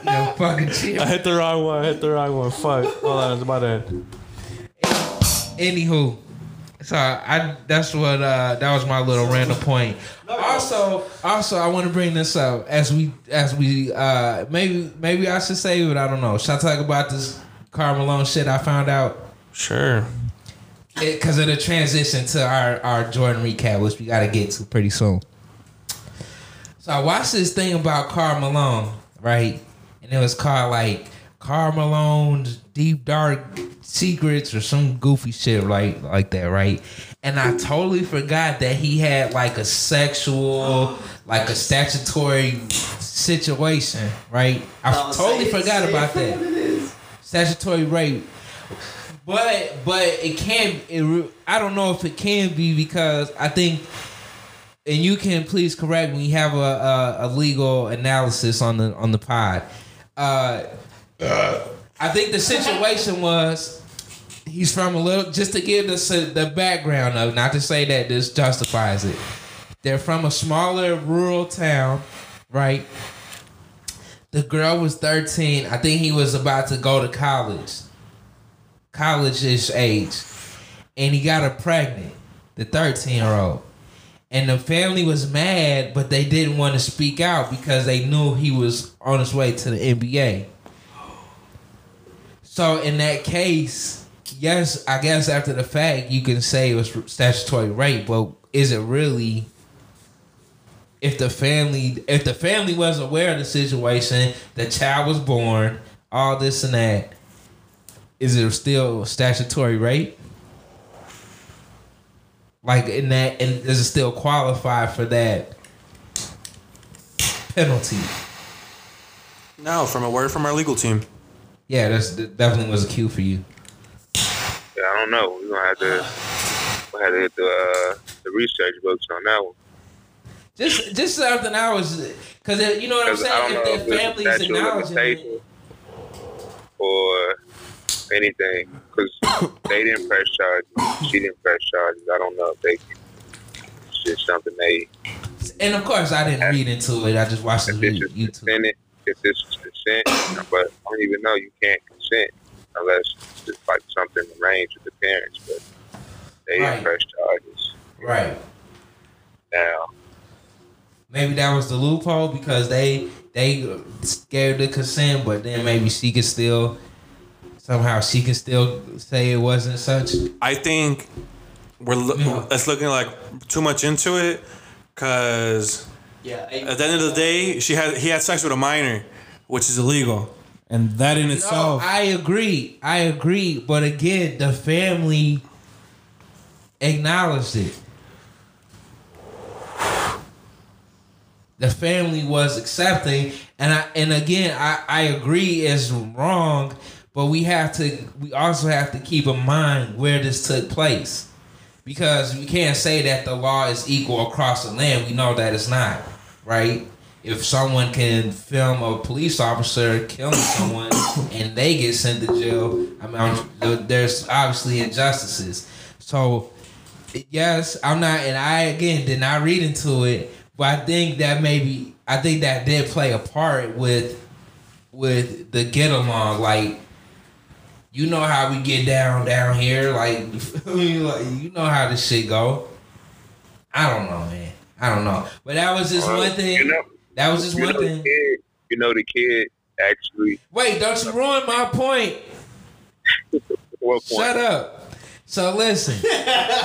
Yo, fucking cheer. I hit the wrong one. I hit the wrong one. Fuck. Hold on. It's about to end. Anywho, so I that's what uh that was my little random point. Also, also I want to bring this up as we as we uh maybe maybe I should save it. I don't know. Should I talk about this Karl Malone shit I found out? Sure. Because of the transition to our our Jordan recap, which we got to get to pretty soon. So I watched this thing about Karl Malone, right? And it was called like Karl Malone's deep dark secrets or some goofy shit like like that, right? And I totally forgot that he had like a sexual, like a statutory situation, right? I totally say it- forgot say about that what it is. statutory rape. But but it can't. It, I don't know if it can be because I think, and you can please correct me. Have a a, a legal analysis on the on the pod. Uh, Uh, I think the situation was he's from a little. Just to give the the background of, not to say that this justifies it. They're from a smaller rural town, right? The girl was 13. I think he was about to go to college, college ish age. And he got her pregnant, the 13 year old. And the family was mad, but they didn't want to speak out because they knew he was on his way to the NBA. So in that case, yes, I guess after the fact, you can say it was statutory rape, but is it really if the family if the family was aware of the situation, the child was born, all this and that, is it still statutory rape? Like in that, and does it still qualify for that penalty? No, from a word from our legal team. Yeah, that's that definitely was a cue for you. Yeah, I don't know. We're gonna have to we'll have to hit the uh, the research books on that one. Just just something I was because you know what I'm saying. If their family's acknowledging it, or anything, because they didn't press charges, she didn't press charges. I don't know if they. It's just something they. and of course I didn't read into it. I just watched the YouTube. if this is consent, but I don't even know you can't consent unless it's like something arranged with the parents. But they Right. didn't press charges. Right. Now, maybe that was the loophole because they they gave the consent, but then maybe she could still somehow she can still say it wasn't such. I think we're lo- Yeah. it's looking like too much into it because Yeah. I- at the end of the day, she had he had sex with a minor, which is illegal, and that in itself. No. I agree. I agree, but again, the family acknowledged it. The family was accepting, and I and again, I I agree it's wrong, but we have to we also have to keep in mind where this took place, because we can't say that the law is equal across the land. We know that it's not, right? If someone can film a police officer killing someone and they get sent to jail, I mean, I'm- there's obviously injustices. So yes, I'm not, and I again did not read into it, but I think that maybe I think that did play a part with with the get along. Like, you know how we get down down here, like, you like you know how this shit go. I don't know, man. I don't know, but that was just uh, one thing. You know, that was just you one thing. kid. You know the kid actually. Wait, don't you ruin my point. Point? Shut up. So listen.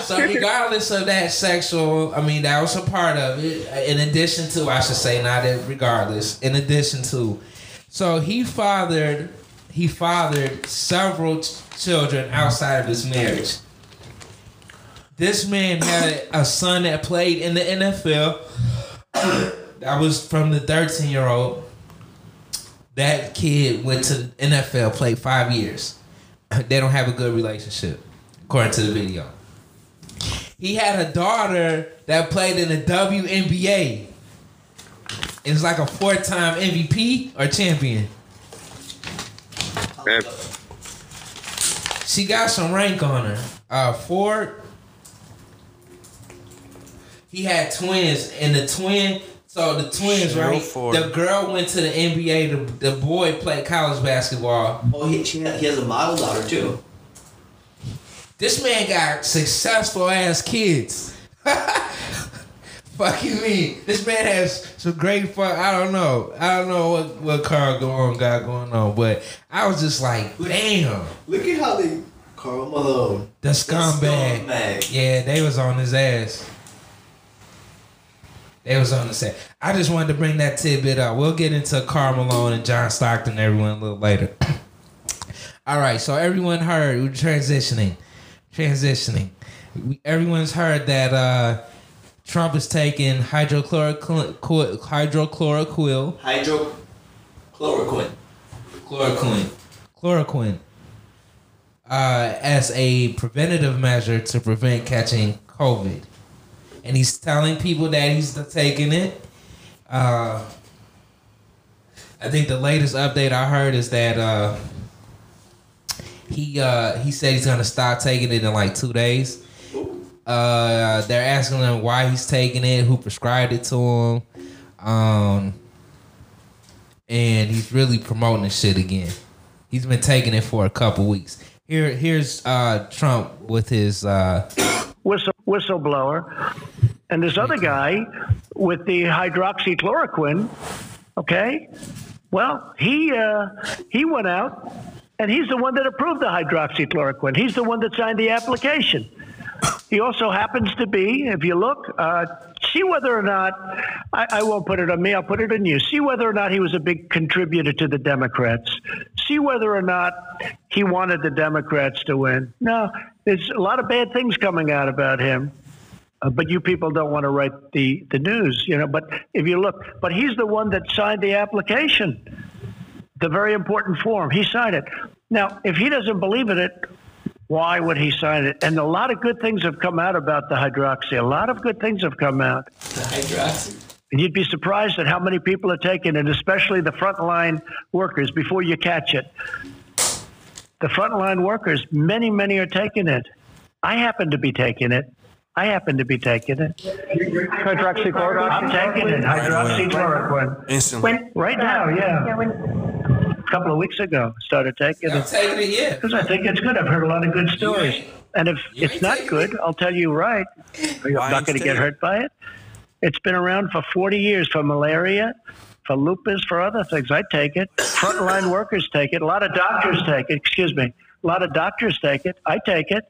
so regardless of that sexual, I mean that was a part of it. In addition to, I should say, not in, regardless. In addition to, so he fathered, he fathered several ch- children outside of his marriage. This man had a son that played in the NFL. that was from the 13 year old. That kid went to the NFL, played five years. They don't have a good relationship, according to the video. He had a daughter that played in the WNBA. It's like a four-time MVP or champion. Man, She got some rank on her. Uh, Ford. He had twins, and the twin. So the twins, Cheryl right? Ford. The girl went to the NBA. The, the boy played college basketball. oh, he, she he has a model daughter too. This man got successful ass kids. Fuck you mean? This man has some great fuck. I don't know. I don't know what what Karl going got going on, but I was just like, damn, Look at how they Karl Malone. Um, the scumbag. Scumbag. Yeah, they was on his ass. They was on his ass. I just wanted to bring that tidbit up. We'll get into Karl Malone and John Stockton and everyone a little later. All right, so everyone heard we're transitioning, transitioning. We, everyone's heard that uh, Trump is taking hydrochloroquine, hydrochloroquine, Hydrochloroquine. chloroquine, chloroquine, uh, as a preventative measure to prevent catching COVID, and he's telling people that he's taking it. Uh, I think the latest update I heard is that uh, he uh, he said he's gonna stop taking it in like two days. Uh, they're asking him why he's taking it, who prescribed it to him, um, and he's really promoting the shit again. He's been taking it for a couple weeks. Here, here's uh, Trump with his uh, whistle, whistleblower, and this other guy with the hydroxychloroquine. Okay, well, he uh, he went out, and he's the one that approved the hydroxychloroquine. He's the one that signed the application. He also happens to be, if you look, uh, see whether or not, I, I won't put it on me, I'll put it on you. See whether or not he was a big contributor to the Democrats. See whether or not he wanted the Democrats to win. No, there's a lot of bad things coming out about him. Uh, but you people don't want to write the, the news, you know. But if you look, but he's the one that signed the application, the very important form. He signed it. Now, if he doesn't believe in it, why would he sign it? And a lot of good things have come out about the hydroxy. A lot of good things have come out. The hydroxy. And you'd be surprised at how many people are taking it, especially the frontline workers, before you catch it. The frontline workers, many, many are taking it. I happen to be taking it. I happen to be taking it. Hydroxychloroquine? I'm taking it. Hydroxychloroquine. Instantly. When, Right now, yeah. yeah, when, A couple of weeks ago, started taking I'm it. taking it, yeah. Because I think it's good. I've heard a lot of good stories. And if you it's not taking good, I'll tell you right. I'm not going to get hurt by it. It's been around for 40 years for malaria, for lupus, for other things. I take it. Frontline workers take it. A lot of doctors take it. Excuse me. A lot of doctors take it. I take it.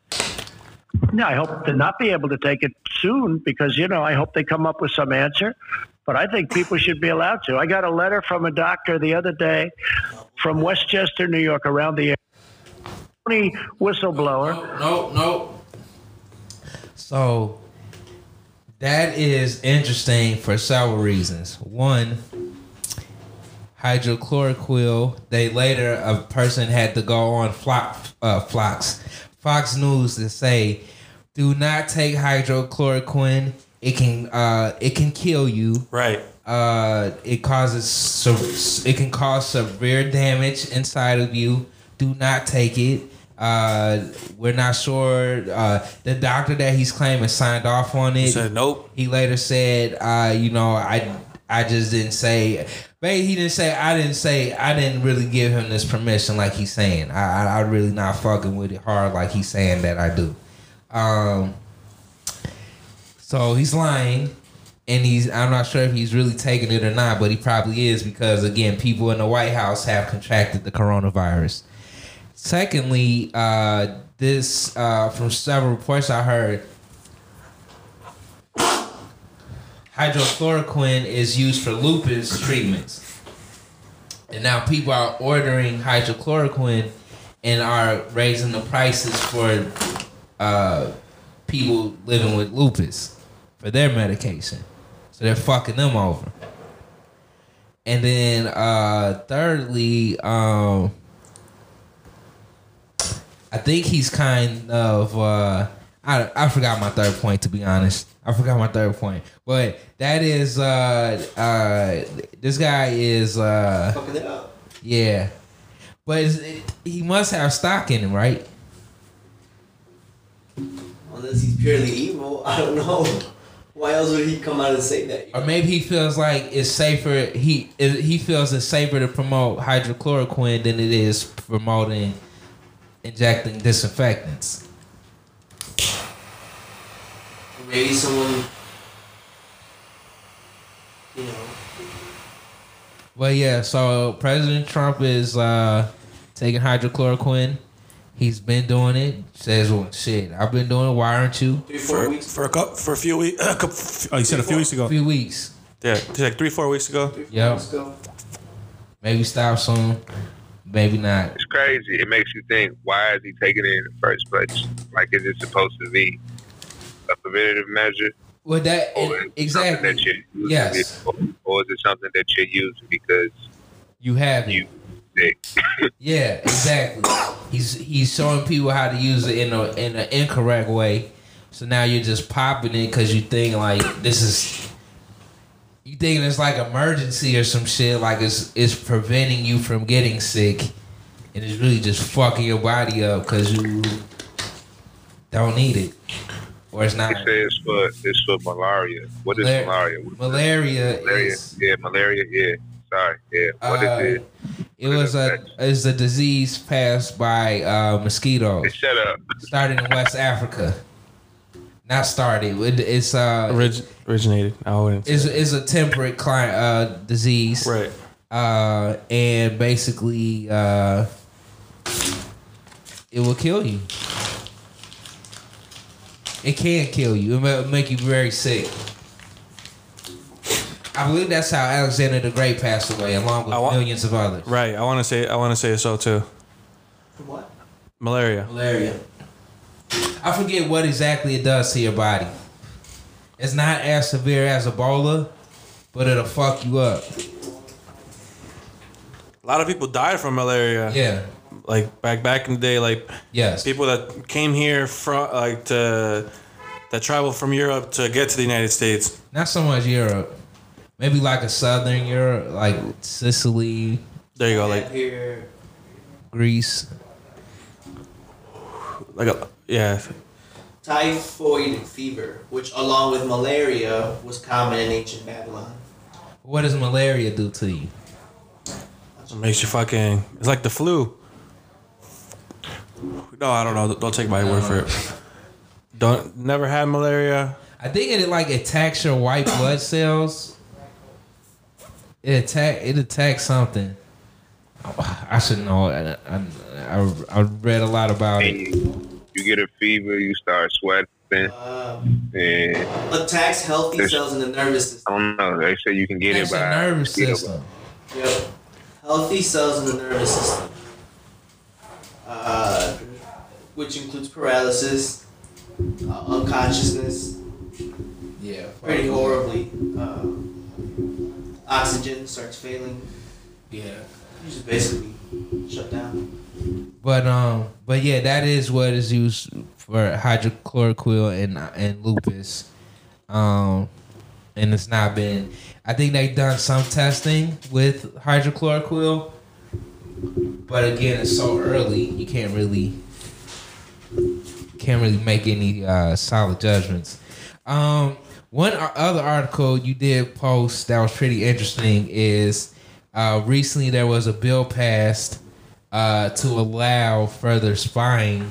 No, I hope to not be able to take it soon because, you know, I hope they come up with some answer. But I think people should be allowed to. I got a letter from a doctor the other day from Westchester, New York, around the area. Whistleblower. No, no. So that is interesting for several reasons. One, hydrochloroquine. They later a person had to go on Fox, uh, Fox, Fox News to say, "Do not take hydrochloroquine. It can uh, it can kill you." Right. uh, it causes it can cause severe damage inside of you. Do not take it. Uh, we're not sure. Uh, the doctor that he's claiming signed off on He it. said nope. He later said, uh, you know, I I just didn't say. But he didn't say. I didn't say. I didn't really give him this permission like he's saying. I I, I really not fucking with it hard like he's saying that I do. Um. So he's lying, and he's. I'm not sure if he's really taking it or not, but he probably is because again, people in the White House have contracted the coronavirus. Secondly, uh, this uh, from several reports I heard, hydrochloroquine is used for lupus treatments, and now people are ordering hydrochloroquine and are raising the prices for uh, people living with lupus for their medication. So they're fucking them over. And then uh thirdly, um I think he's kind of uh I I forgot my third point to be honest. I forgot my third point. But that is uh uh this guy is uh Fucking it up. yeah. But it, he must have stock in him, right? Unless he's purely evil, I don't know. Why else would he come out and say that? Or maybe he feels like it's safer. He he feels it's safer to promote hydrochloroquine than it is promoting injecting disinfectants. Maybe someone, you know, Well, yeah. So President Trump is uh, taking hydrochloroquine. He's been doing it. Says, "Well, shit, I've been doing it. Why aren't you?" three, four For, weeks. for a couple, for a few weeks. A couple, oh, you said a few weeks ago. A few weeks. Yeah, it's like three, four weeks ago. Four Yeah. weeks ago. Maybe stop soon. maybe not. It's crazy. It makes you think, why is he taking it in the first place? Like, is it supposed to be a preventative measure? Well, that Or it exactly. that Yes. it- or is it something that you're using because You have it. you? Yeah, exactly. He's he's showing people how to use it in a in an incorrect way. So now you're just popping it because you think like this is you thinking it's like emergency or some shit like it's it's preventing you from getting sick, and it's really just fucking your body up because you don't need it or it's not. They say it's for it's for malaria. What is Malar- malaria? What- Malaria malaria? is Yeah, malaria. Yeah. Sorry. Yeah. What is Uh, it? it was a is a disease passed by uh, mosquitoes. Hey, Shut up. started in West Africa. Not started. It, it's uh, Orig- originated. I wouldn't. it's, it's a temperate cli- uh disease. right. Uh, and basically, uh, it will kill you. It can kill you. It will make you very sick. I believe that's how Alexander the Great passed away, along with wa- millions of others. Right. I want to say. I want to say so too. From what? Malaria. Malaria. I forget what exactly it does to your body. It's not as severe as Ebola, but it'll fuck you up. A lot of people died from malaria. Yeah. Like back back in the day, like Yes. people that came here from like to that traveled from Europe to get to the United States. Not so much Europe. Maybe like a southern Europe, like Sicily, There you go. Like Like here, Greece. like a yeah. typhoid fever, which along with malaria was common in ancient Babylon. What does malaria do to you? It makes you fucking. It's like the flu. No, I don't know. Don't take my word for it. Don't never had malaria. I think it like attacks your white blood cells. It attack it attacks something. I should know. I, I, I, I read a lot about And it. you, you get a fever, you start sweating, Um, and attacks healthy cells in the nervous system. I don't know. They say you can get it a by nervous mosquito system. Yep. Healthy cells in the nervous system, uh, which includes paralysis, uh, unconsciousness, Yeah. pretty horribly. Uh, oxygen starts failing. Yeah. You just basically shut down. But um, but yeah, that is what is used for hydrochloroquine and and lupus. Um, and it's not been. I think they've done some testing with hydrochloroquine, but again, it's so early. You can't really can't really make any uh, solid judgments. Um, one other article you did post that was pretty interesting is uh, recently there was a bill passed uh, to allow further spying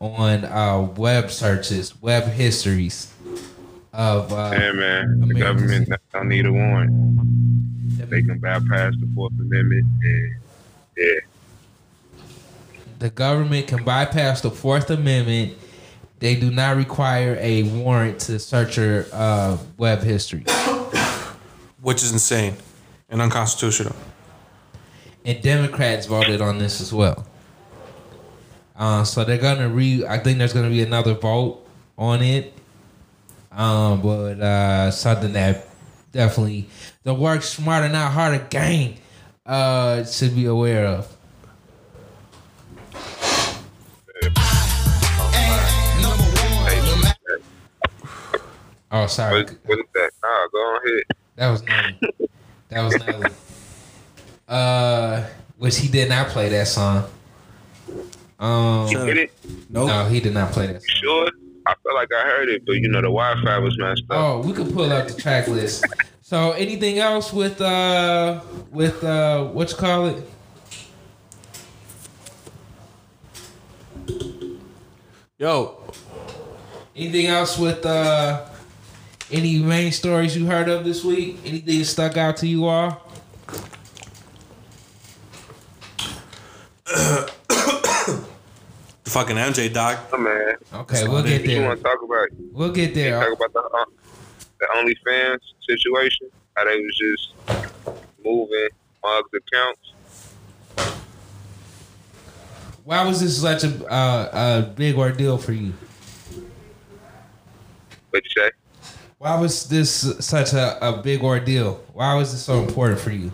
on uh, web searches, web histories of. Uh, Yeah, man. The Americans. government don't need a warrant. They can bypass the Fourth Amendment, and yeah, the government can bypass the Fourth Amendment. They do not require a warrant to search your uh, web history. which is insane and unconstitutional. and Democrats voted on this as well. Uh, so they're gonna re. I think there's gonna be another vote on it. Um, but uh, something that definitely the work smarter not harder gang uh should be aware of. Oh, sorry, what, what is that? Nah, go ahead. that was Nelly. That was Nelly. Uh, which he did not play that song. Um, You get it? Nope. no, he did not play that. You Song. sure? I felt like I heard it, but you know the Wi-Fi was messed up. Oh, we could pull up the track list. So, anything else with uh with uh what you call it? Yo, Anything else with uh any main stories you heard of this week? Anything that stuck out to you all? the fucking MJ doc. Oh, man. Okay, we'll get it. You there. want to talk about? We'll get there. Talk there. about the uh, the OnlyFans situation. How they was just moving mugs accounts. Why was this such a uh, a big ordeal for you? What'd you say? Why was this such a, a big ordeal? Why was this so important for you?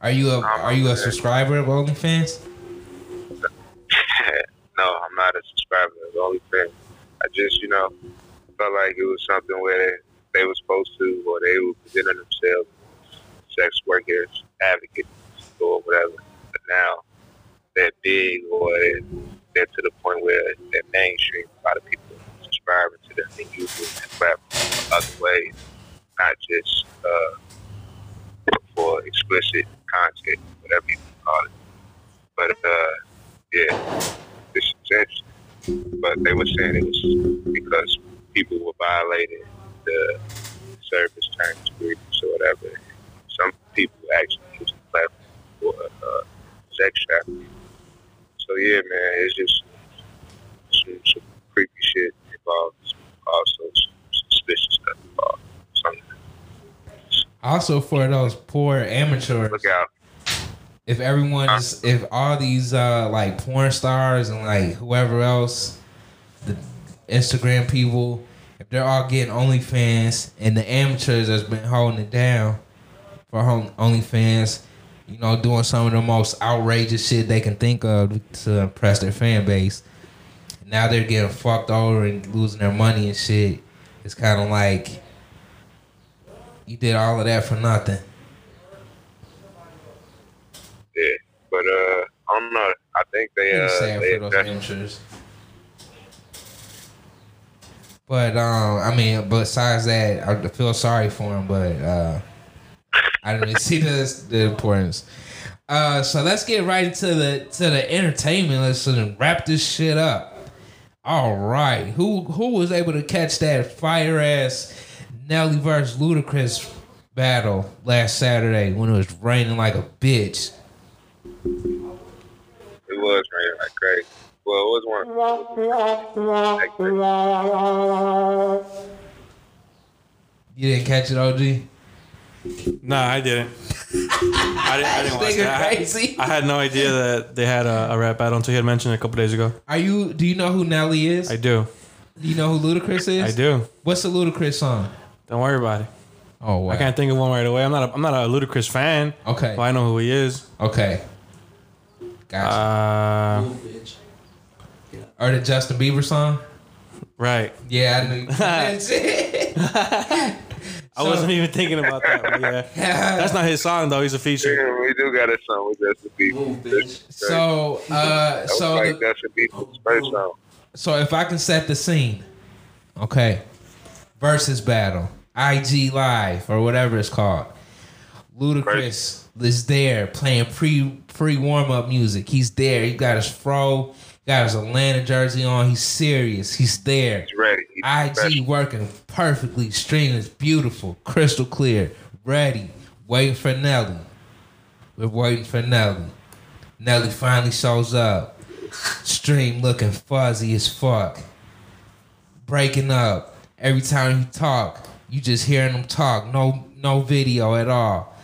Are you a um, are you a subscriber of OnlyFans? no, I'm not a subscriber of OnlyFans. I just, you know, felt like it was something where they they were supposed to, or they were presenting themselves as sex workers, advocates, or whatever. But now they're big, or they're, to the point where they're mainstream. A lot of people subscribing to and using that platform other ways, not just uh, for explicit content, whatever you call it. But uh, yeah, this is interesting. But they were saying it was because people were violating the service terms agreements or whatever. Some people actually use the platform for uh, sex trafficking. So yeah, man, it's just some, some creepy shit involved. Also, some suspicious stuff involved. Something. Also for those poor amateurs. Look out. if everyone is if all these uh like porn stars and like whoever else the instagram people if they're all getting onlyfans and the amateurs that's been holding it down for onlyfans you know doing some of the most outrageous shit they can think of to impress their fan base now they're getting fucked over and losing their money and shit it's kind of like you did all of that for nothing Yeah, but uh, I don't. I think they uh, sad they for those amateurs. But um, I mean, besides that, I feel sorry for him. But uh, I didn't really see the the importance. Uh, so let's get right into the to the entertainment. Let's wrap this shit up. All right, who who was able to catch that fire ass Nelly versus Ludacris battle last Saturday when it was raining like a bitch? It was raining like crazy. Well, it was one. Like crazy. You didn't catch it, OG. Nah, I didn't. I didn't, I didn't watch that. I- crazy. I, had no idea that they had a, a rap battle until you had mentioned it a couple days ago. Are you? Do you know who Nelly is? I do. do you know who Ludacris is? I do. What's the Ludacris song? Don't worry about it. Oh, wow. I can't think of one right away. I'm not. A, I'm not a Ludacris fan. Okay. But I know who he is. Okay. Gotcha. Uh, Move, bitch. or the Justin Bieber song? right. Yeah, I knew. That's it. I wasn't even thinking about that. One, yeah. That's not his song though. He's a feature. Yeah, we do got a song with Justin Bieber. Move. So, uh, That so, like the- Justin Bieber's first song. so if I can set the scene, okay, versus battle, IG Live or whatever it's called. Ludacris is there playing pre pre warm up music. He's there. He got his fro, got his Atlanta jersey on. He's serious. He's there. He's ready. IG working perfectly. Stream is beautiful, crystal clear, ready. Waiting for Nelly. We're waiting for Nelly. Nelly finally shows up. Stream looking fuzzy as fuck. Breaking up. Every time you talk, you just hearing them talk. No, no video at all.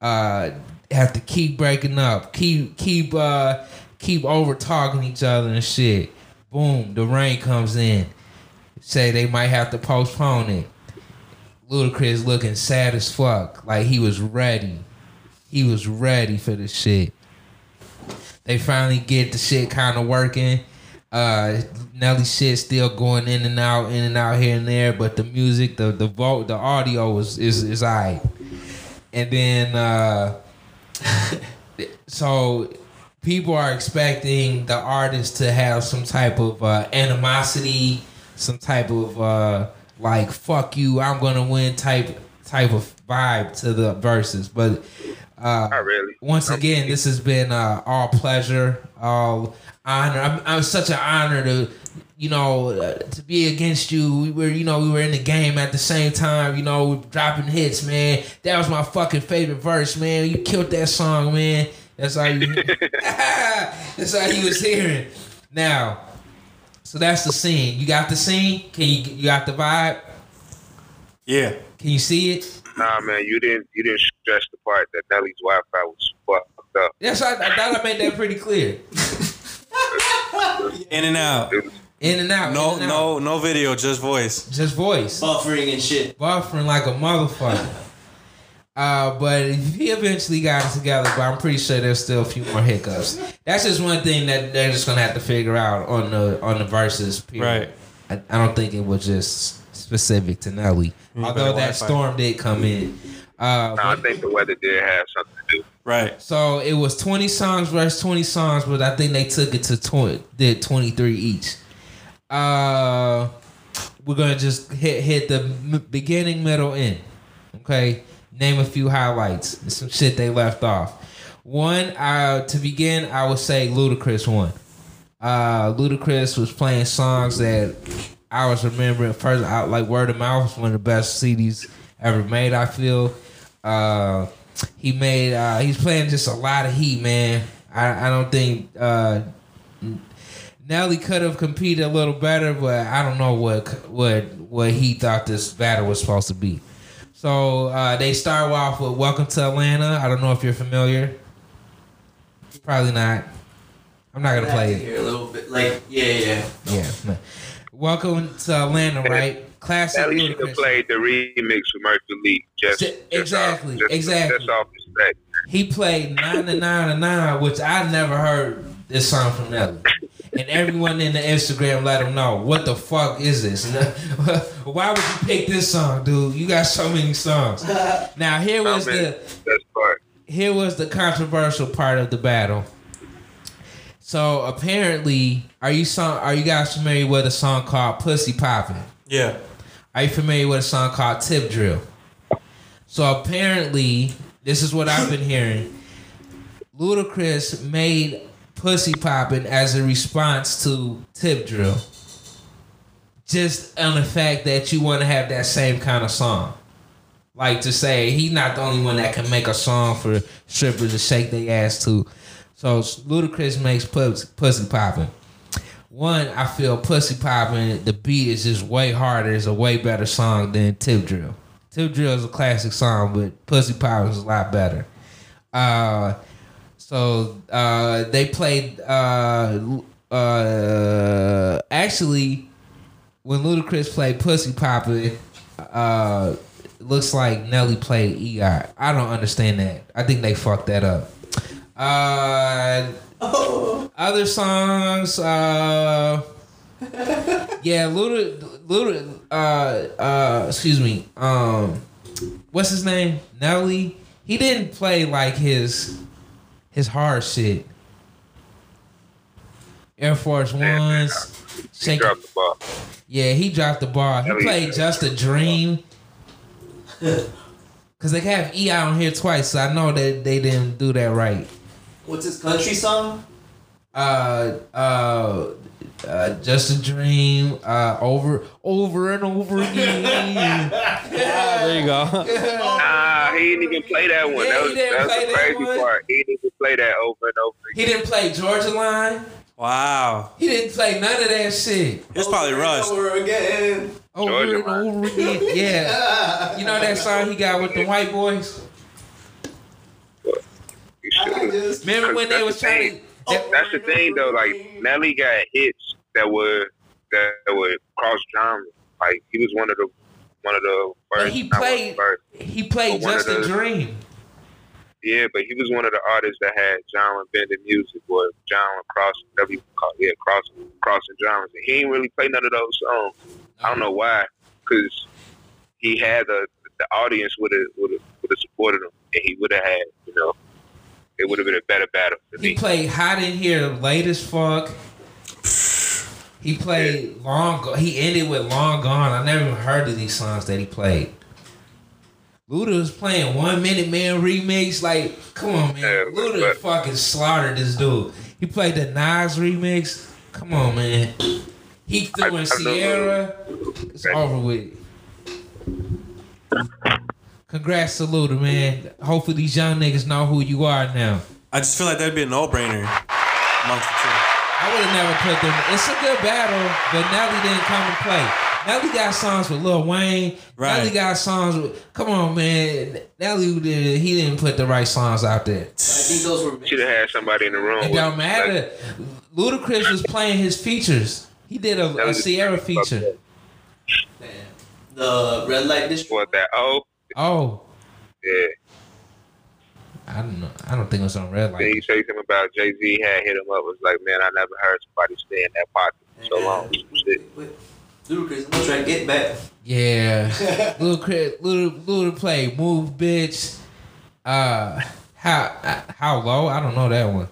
Uh, have to keep breaking up. Keep, keep, uh, keep over talking each other and shit. Boom, the rain comes in say they might have to postpone it. Ludacris looking sad as fuck, like he was ready. He was ready for the shit. They finally get the shit kind of working. Uh, Nelly shit still going in and out, in and out here and there, but the music, the the vote, the audio was is is alright. And then uh, so people are expecting the artist to have some type of uh, animosity, some type of uh, like "fuck you, I'm gonna win" type type of vibe to the verses. But uh, really. once again, this has been uh, all pleasure, all honor. I'm, I'm such an honor to, you know, uh, to be against you. We were, you know, we were in the game at the same time. You know, dropping hits, man. That was my fucking favorite verse, man. You killed that song, man. That's all you. that's all he was hearing. Now, so that's the scene. You got the scene. Can you? You got the vibe? Yeah. Can you see it? Nah, man, you didn't. You didn't stress the part that Nelly's Wi-Fi was fucked up. Yes, I, I thought I made that pretty clear. In and out. In and out. No, and out. no, no video, just voice. Just voice. Buffering and shit. buffering like a motherfucker. Uh, but he eventually got it together, but I'm pretty sure there's still a few more hiccups. That's just one thing that they're just gonna have to figure out on the on the verses. Period. Right. I, I don't think it was just specific to Nelly, although that storm did come in. Uh, No, I think the weather did have something to do. Right. so it was 20 songs versus 20 songs, but I think they took it to 20, did 23 each. Uh, we're gonna just hit hit the m- beginning, middle, end. Okay, name a few highlights, some shit they left off. One, uh, to begin, I would say Ludacris won. Uh, Ludacris was playing songs that I was remembering first. Out like Word of Mouth was one of the best CDs ever made. I feel. Uh, he made. Uh, he's playing just a lot of heat, man. I, I don't think uh, Nelly could have competed a little better, but I don't know what what what he thought this battle was supposed to be. So uh, they start off with "Welcome to Atlanta." I don't know if you're familiar. Probably not. I'm not gonna play it. Here a little bit, like yeah, yeah. Yeah. no. Welcome to Atlanta, right? Classic At least you could Ludacris. play the remix with Murphy Lee. Just, Ju- just exactly, off, just, exactly. Just off respect. He played nine to nine to nine, which I never heard this song from Nelly. And everyone in the Instagram let them know what the fuck is this? Why would you pick this song, dude? You got so many songs. Now here was the part. here was the controversial part of the battle. So apparently, are you song? Are you guys familiar with a song called "Pussy Poppin"? Yeah. Are you familiar with a song called Tip Drill? So apparently, this is what I've been hearing. Ludacris made Pussy popping as a response to Tip Drill. Just on the fact that you want to have that same kind of song. Like to say, he's not the only one that can make a song for strippers to shake their ass to. So Ludacris makes Pussy, pussy Poppin'. One, I feel Pussy popping. the beat is just way harder. It's a way better song than Tip Drill. Tip Drill is a classic song, but Pussy Popping is a lot better. Uh, so uh, they played. Uh, uh, actually, when Ludacris played Pussy Poppin', uh, it looks like Nelly played EI. I don't understand that. I think they fucked that up. Uh, other songs, uh, yeah, Luda, Luda, uh, uh, excuse me, um, what's his name? Nelly. He didn't play like his his hard shit. Air Force Ones. He Shake, dropped the ball. yeah, he dropped the ball. He played Just a Dream. Cause they have EI on here twice, so I know that they didn't do that right. What's his country song? uh uh uh, just a dream, uh, over, over and over again. There you go. Nah, he didn't even play that one. Yeah, that he was, didn't that's play the that crazy one. part. He didn't even play that over and over he didn't play Georgia Line. Wow. He didn't play none of that shit. It's probably rushed. Over again. Over Georgia and Line. over again. Yeah. You know that song he got with the white boys? You I should. just Remember when they was trying to. That- That's the thing though. Like Nelly got hits that were that were cross genres. Like he was one of the one of the But first. he not one of the played- first. He played Just a Dream. Yeah, but he was one of the artists that had genre bending music or genre crossing, whatever you call it. Yeah, crossing, crossing genres. And he ain't really play none of those songs. I don't know why, because he had the the audience would have would have supported him, and he would have had you know it would have been a better battle for He me. played Hot in Here, late as fuck. He played Long Gone. He ended with Long Gone. I never even heard of these songs that he played. Luda was playing One Minute Man remix. Like, come on, man. Yeah, Luda but- fucking slaughtered this dude. He played the Nas remix. Come on, man. He threw I- in I Ciara. It's over with. Congrats to Luda, man. Hopefully these young niggas know who you are now. I just feel like that'd be a no-brainer amongst the two. I would have never put them. It's a good battle, but Nelly didn't come and play. Nelly got songs with Lil Wayne. Right. Nelly got songs with. Come on, man. Nelly did. He didn't put the right songs out there. I think those were. Should have had somebody in the room. It don't him. matter. Ludacris was playing his features. He did a, a Ciara feature. Man, the red light district. What that? Oh, Oh, yeah. I don't know. I don't think it was on red Then he light. say something about Jay Z had hit him up. Was like, man, I never heard somebody stay in that pocket for so long. Shit. Wait, Ludacris, I'm gonna try to get back. Yeah, Ludacris, Luda, Luda play move, bitch. Uh, how uh, how low? I don't know that one.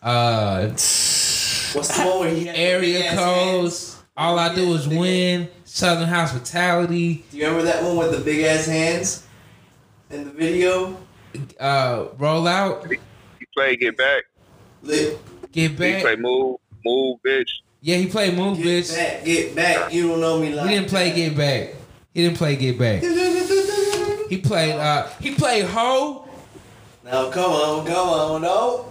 Uh, What's the one where he had area codes. All I do is win. Southern hospitality. Do you remember that one with the big ass hands in the video? Uh, roll out. He played Get Back. Lit. Get He back. played Move, Move, bitch. Yeah, he played move, Get bitch. back, get back. You don't know me like He didn't play that. get back. He didn't play get back. He played. Uh, he played ho. Now come on, come on, no,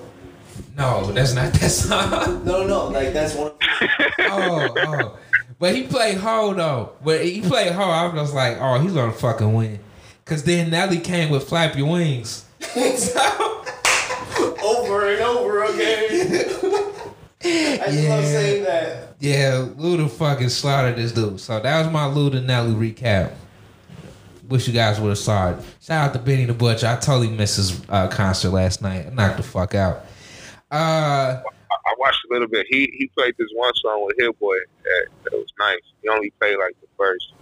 No, that's not that song. no, no. Like that's one. Of oh, oh. But he played hard though. But he played hard. I was like, oh, he's gonna fucking win. Cause then Nelly came with flap your wings. so, over and over again. I just love saying that. yeah, Luda fucking slaughtered this dude. So that was my Luda Nelly recap. Wish you guys would have saw it. Shout out to Benny the Butcher. I totally missed his uh, concert last night. I knocked the fuck out. Uh, I, I watched a little bit. He he played this one song with Hit Boy that, that was nice. He only played like the first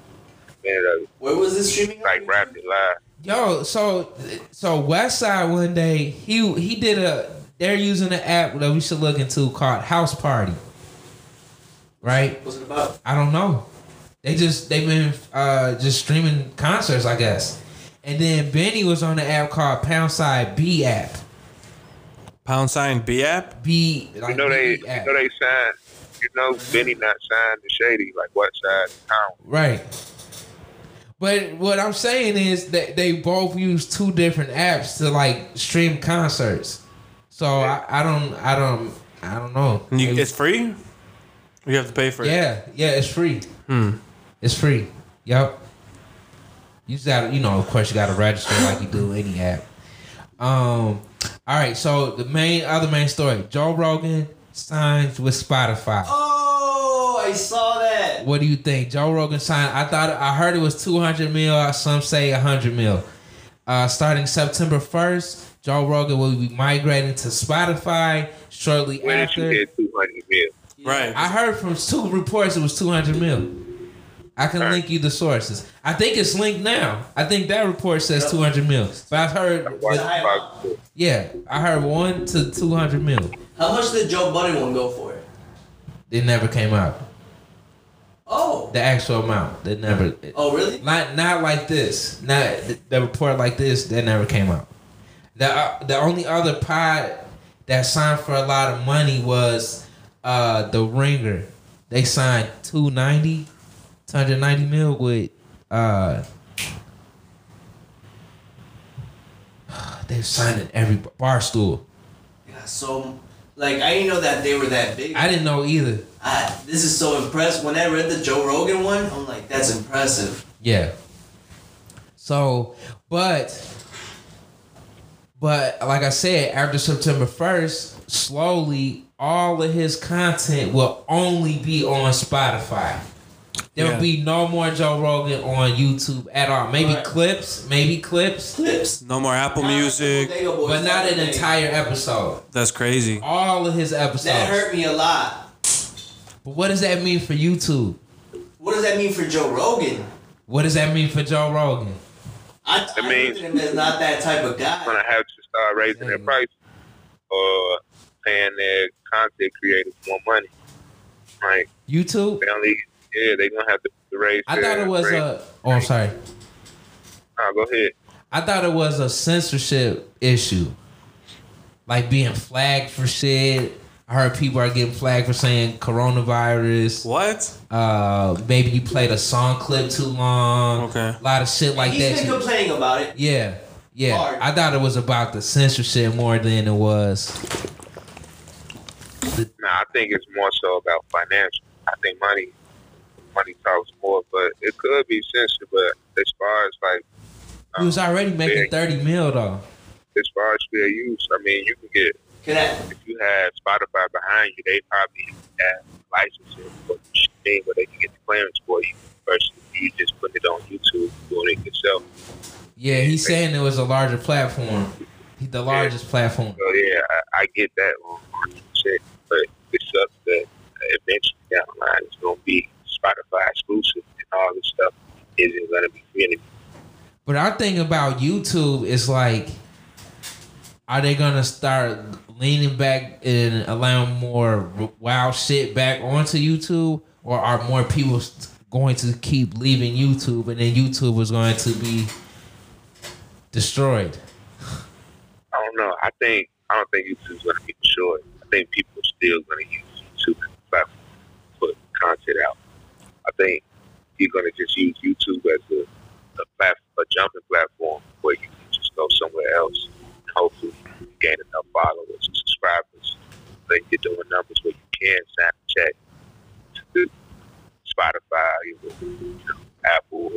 minute of it, Where was this streaming? like rapped it live. Yo, so so West Side one day he he did a they're using an app that we should look into called House Party. Right? What's it about? I don't know. They just they've been uh just streaming concerts, I guess. And then Benny was on the app called Pound Side B app. Pound sign B app. B like You know they B you know they signed. You know Benny not signed to Shady like what side of town? Right. But what I'm saying is that they both use two different apps to like stream concerts. So I, I don't I don't I don't know. You, It- it's free. You have to pay for it. yeah, yeah, it's free. Hmm. It's free. Yep. You just got to you know, of course you gotta register like you do any app. Um all right, so the main other main story, Joe Rogan signs with Spotify. Oh, I saw that. What do you think? Joe Rogan signed. I thought I heard it was two hundred mil. Some say hundred mil. Uh, starting September first, Joe Rogan will be migrating to Spotify shortly When did you after. hit two hundred mil? Right. I heard from two reports it was two hundred mil. I can link you the sources. I think it's linked now. I think that report says two hundred mil. But I've heard, Watch high yeah, I heard one to two hundred mil. How much did Joe Budden one go for? It never came out. Oh. The actual amount. That never. Oh, really? Not not like this. Not the, the report like this. That never came out. The uh, the only other pod that signed for a lot of money was uh the Ringer. They signed 290, 290 mil with uh. They're signing every barstool. Yeah, so, like, I didn't know that they were that big. I didn't know either. I, this is so impressed. When I read the Joe Rogan one, I'm like, that's impressive. Yeah. So, but, but like I said, after September first, slowly all of his content will only be on Spotify. There will be no more Joe Rogan on YouTube at all. Maybe Right. clips, maybe clips, Clips. No more Apple Music. But not an entire episode. That's crazy. All of his episodes. That hurt me a lot. But what does that mean for YouTube? What does that mean for Joe Rogan? What does that mean for Joe Rogan? I, I, mean- looked at him as not that type of guy. I'm Gonna have to start raising their price or paying their content creators more money. Right? YouTube? They only yeah they gonna have to, to raise. I thought it was rate. a. Oh, I'm sorry. Nah, go ahead. I thought it was a censorship issue. Like being flagged for shit. I heard people are getting flagged for saying coronavirus. What? Uh, maybe you played a song clip too long. Okay. A lot of shit like He's that. been You- complaining about it. yeah. Yeah. Hard. I thought it was about the censorship more than it was. Nah, I think it's more so about financial. I think money money talks more, but it could be censored. But as far as like He was already um, making Yeah. 30 mil though. as far as fair use, I mean, you can get Can I? if you have Spotify behind you, they probably have licensing for the thing where they can get the clearance for you versus you just put it on YouTube doing it yourself. Yeah, he's saying it was a larger platform. The largest platform. So yeah, I, I get that one hundred percent. But it sucks that eventually down the line it's gonna be Spotify exclusive and all this stuff isn't gonna be free anymore. But our thing about YouTube is like, are they gonna start leaning back and allowing more wild shit back onto YouTube, or are more people going to keep leaving YouTube, and then YouTube is going to be destroyed? I don't know. I think I don't think YouTube's gonna be destroyed. I think people are still gonna use YouTube as a platform to put content out. I think you're gonna just use YouTube as a a, plat- a jumping platform where you can just go somewhere else and hopefully gain enough followers and subscribers. Then you're doing numbers where you can check to Spotify, you know, Apple,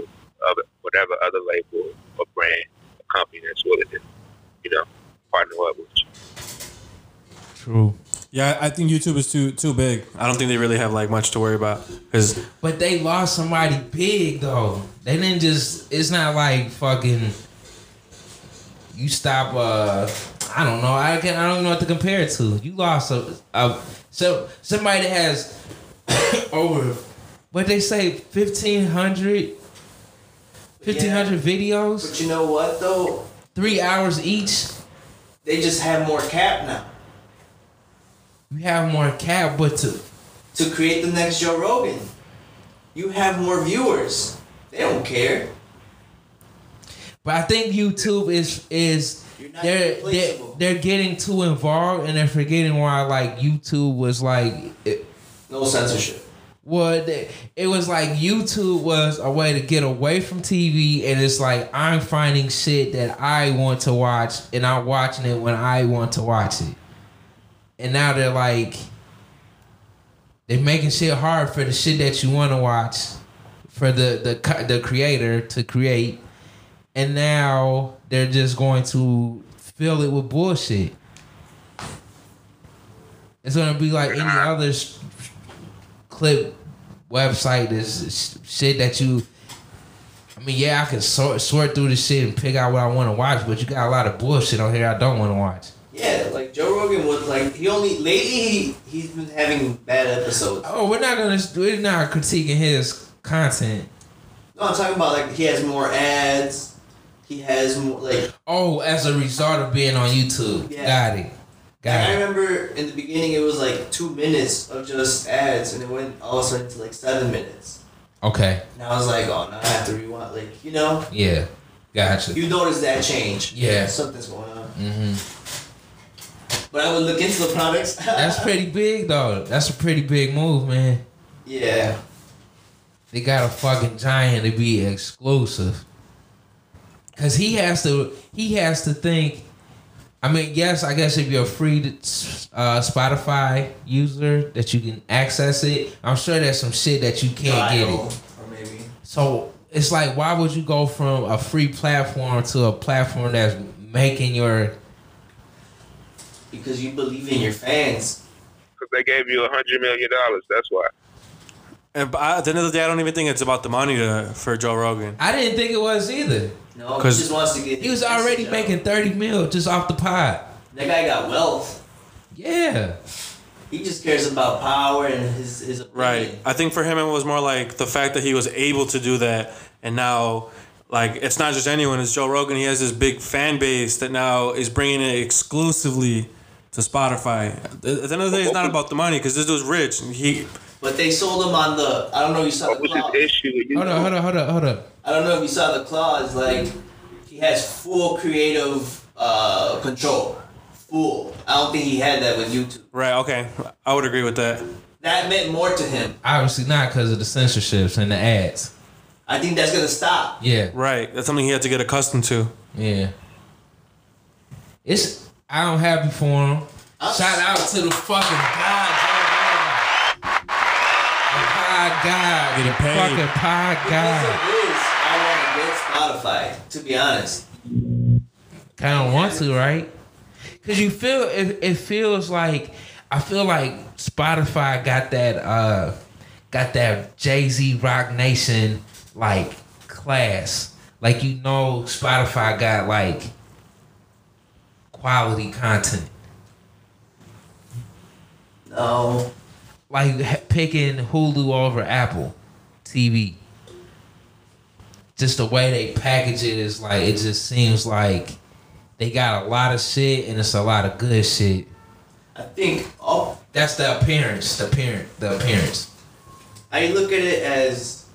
other whatever other label or brand or company that's willing to, you know, partner up with you. True. Yeah, I think YouTube is too too big. I don't think they really have like much to worry about because But they lost somebody big though. They didn't just. It's not like fucking. You stop. uh I don't know. I can. I don't know what to compare it to. You lost a. a so somebody that has over. What they say, 1,500 1,500 videos, But you know what though? three hours each. They just have more cap now You have more cap, but to to create the next Joe Rogan. You have more viewers. They don't care. But I think YouTube is is they're they're, they're getting too involved and they're forgetting why like YouTube was like it, No censorship. well it was like YouTube was a way to get away from TV and it's like I'm finding shit that I want to watch and I'm watching it when I want to watch it. And now they're like they're making shit hard for the shit that you want to watch for the the the creator to create and now they're just going to fill it with bullshit. It's gonna be like any other clip website. Is shit that you. I mean, yeah, I can sort sort through the shit and pick out what I want to watch, but you got a lot of bullshit on here I don't want to watch. Yeah, like Joe Rogan was like he only lately he he's been having bad episodes. Oh, we're not gonna we're not critiquing his content. No, I'm talking about like he has more ads. He has more like Oh, as a result of being on YouTube, Yeah. got it, got I it. remember in the beginning it was like two minutes of just ads, and it went all of a sudden to like seven minutes. Okay, And I was like, oh, now I have to rewind. Like you know, yeah, gotcha. you notice that change. Yeah. something's going on. hmm But I would look into the products. That's pretty big though. That's a pretty big move, man. yeah. They got a fucking giant to be exclusive. Cause he has to he has to think I mean, yes, I guess if you're a free uh, Spotify user that you can access it, I'm sure there's some shit that you can't get it. Or maybe. So it's like, why would you go from a free platform to a platform that's making your Because you believe in your fans. Because they gave you a hundred million dollars. That's why. and I- at the end of the day, I don't even think it's about the money to, for Joe Rogan. I didn't think it was either. No, he 'Cause just wants to get. He was already making 30 mil just off the pot. That guy got wealth. Yeah. He just cares about power and his his opinion. Right. I think for him it was more like the fact that he was able to do that, and now like it's not just anyone. It's Joe Rogan. He has this big fan base that now is bringing it exclusively to Spotify. At the end of the day, it's not about the money because this dude's rich. and He But they sold him on the. I don't know if you saw What the clause. his issue you? Hold on, hold on, hold on, hold on. I don't know if you saw the clause. Like he has full creative uh, control. Full. I don't think he had that with YouTube. right. Okay, I would agree with that. That meant more to him. Obviously not because of the censorships and the ads. I think that's gonna stop. Yeah, Right. That's something he had to get accustomed to. yeah. It's I'm happy for him. Shout out to the fucking God, Joe Rogan. The God god. Getting paid. Fucking pod Because god. of this, I want to get Spotify. To be honest, Kind of want to, right? Cause you feel it. It feels like I feel like Spotify got that. uh Got that Jay Z Roc Nation like class. Like you know, Spotify got like quality content. no. Like picking Hulu over Apple TV. Just the way they package it is like it just seems like they got a lot of shit and it's a lot of good shit. I think all That's the appearance. The appearance. The appearance. I look at it as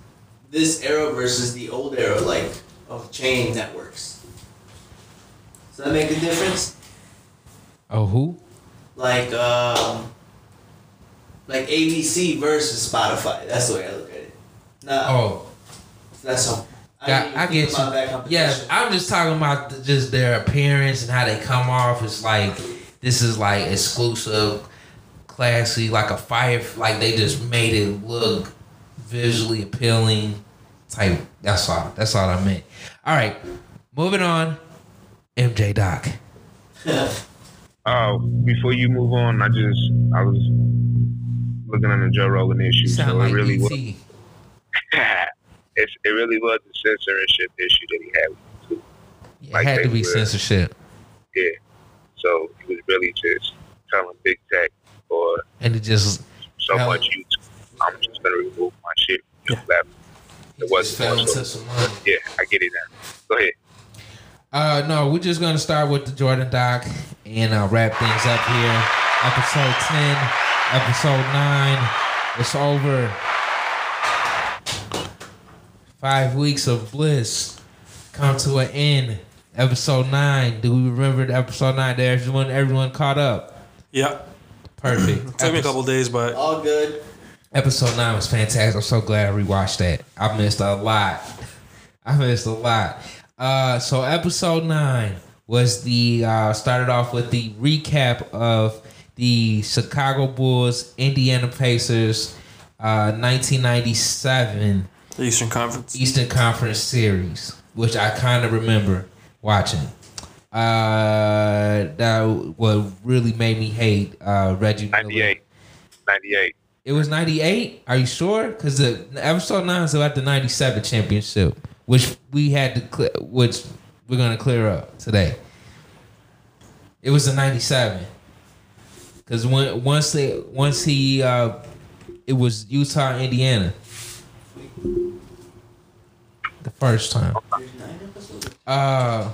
this era versus the old era, like of chain networks. Does that make a difference? Oh, who? Like, um, like ABC versus Spotify. That's the way I look at it. Nah, Oh, that's all. I, yeah, I get you. Yes, I'm just talking about the, just their appearance and how they come off. It's like this is like exclusive, classy, like a fire. Like they just made it look visually appealing. Type. That's all. That's all I meant. All right, moving on. MJ Doc. Uh, before you move on, I just I was looking at the Joe Rogan issue, Sound so like it really ET. was it really was a censorship issue that he had. Too. It Like had to be were- censorship, Yeah, so he was really just telling big tech or and it just so much YouTube. I'm just gonna remove my shit from your platform. it It wasn't fell more into so. Yeah, I get it now. Go ahead. Uh, no, we're just gonna start with the Jordan Doc and uh, wrap things up here. Episode ten, episode nine. It's over. Five weeks of bliss come to an end. Episode nine. Do we remember the episode nine? There, everyone, everyone caught up. Yep. Perfect. Took me a couple days, but all good. Episode nine was fantastic. I'm so glad I rewatched that. I missed a lot. I missed a lot. Uh, so episode nine was the uh, started off with the recap of the Chicago Bulls, Indiana Pacers, uh, 1997 Eastern Conference. Eastern Conference Series, which I kind of remember watching. Uh, that what really made me hate uh, Reggie Miller. 98. 98. It was 98? Are you sure? Because the episode 9 is about the 97 championship, which we had to clear, which we're to clear up today. It was the 97. Because when, once they, once he, uh, it was Utah, Indiana. The first time. Uh,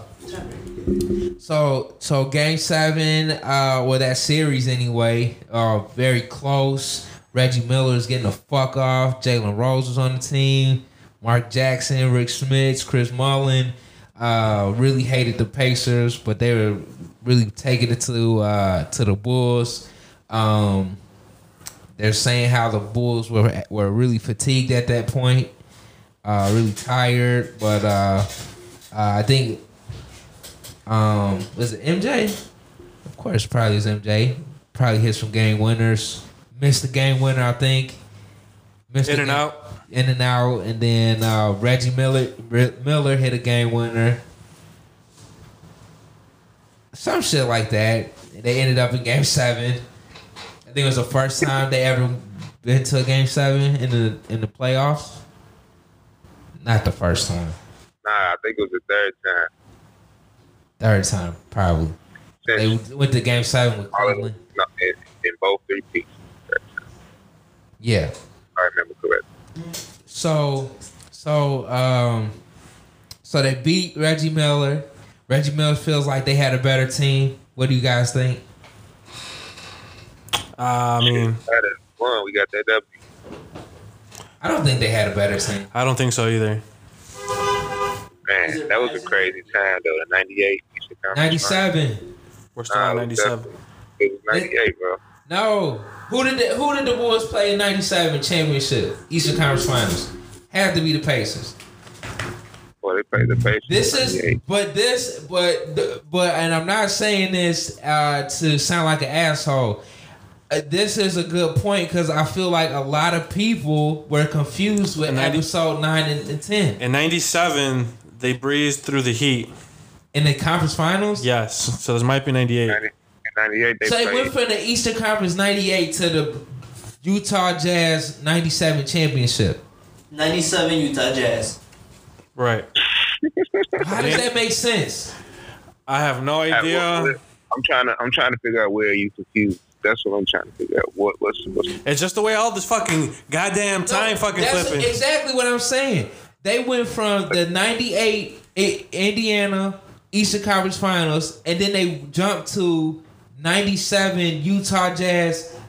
so so game seven, uh, well that series anyway, uh, very close. Reggie Miller is getting the fuck off. Jalen Rose was on the team. Mark Jackson, Rik Smits, Chris Mullin. Uh, really hated the Pacers, but they were really taking it to uh, to the Bulls. Um, they're saying how the Bulls were were really fatigued at that point, uh, really tired. But uh, uh, I think um, was it MJ? Of course, probably was MJ. Probably hit some game winners. Missed the game winner, I think. Missed In and game- out. In and out, and then uh, Reggie Miller Miller hit a game winner. Some shit like that. They ended up in game seven. I think it was the first time they ever been to a game seven in the in the playoffs. Not the first time. Nah, I think it was the third time. Third time, probably. They went to game seven with Cleveland. No, in, in both three peaks. Yeah. I remember correctly. So, so, um, so they beat Reggie Miller. Reggie Miller feels like they had a better team. What do you guys think? Uh, I mean, That is one. We got that W. I don't think they had a better team. I don't think so either. Man, that was a crazy time though. The '98 Ninety-seven. We're still Nah, on 97. It was '98, bro. No. Who did the, who did the Bulls play in '97 championship Eastern Conference Finals? Had to be the Pacers. Boy, they played the Pacers. This is, but this, but, but, and I'm not saying this uh, to sound like an asshole. uh, this is a good point because I feel like a lot of people were confused with And I- episode nine and, and ten In '97, they breezed through the Heat. in the conference finals. Yes, so this might be '98. In '98, they So they played. went from the Eastern Conference '98 to the Utah Jazz '97 championship. 97 Utah Jazz. Right. How does that make sense? I have no idea. I'm trying to I'm trying to figure out where you confused. That's what I'm trying to figure out. What what's what's It's just the way all this fucking goddamn time No, fucking that's flipping. exactly what I'm saying. They went from the '98 Indiana Eastern Conference Finals, and then they jumped to '97 Utah Jazz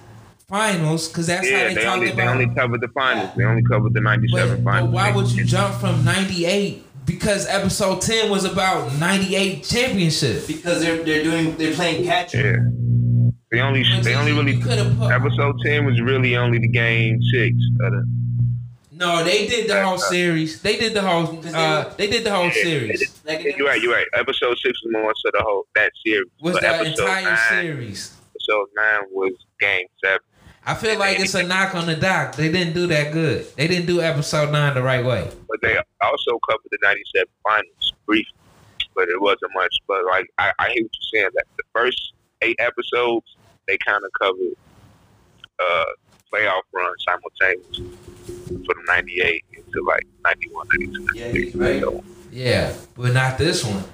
Finals because that's how yeah, they, they talked only they only covered the finals. They only covered the '97 but, but finals. why would you jump from '98? Because episode 10 was about 98 championship. Because they're they're doing they're playing catch up. Yeah. They only they only really episode ten was really only the game six of the No, they did the whole series. They did the whole. Uh, they did the whole series. You're right. You're right. Episode six was more so the whole that series. Was But the entire nine, series. Episode nine was game seven. I feel like it's a knock on the dock. They didn't do that good. They didn't do episode nine the right way. But they also covered the '97 finals briefly, but it wasn't much. But like I, I hear what you're saying. That the first eight episodes they kind of covered uh playoff run simultaneously from '98 into like '91, '92. Yeah, he's right. Yeah, but not this one.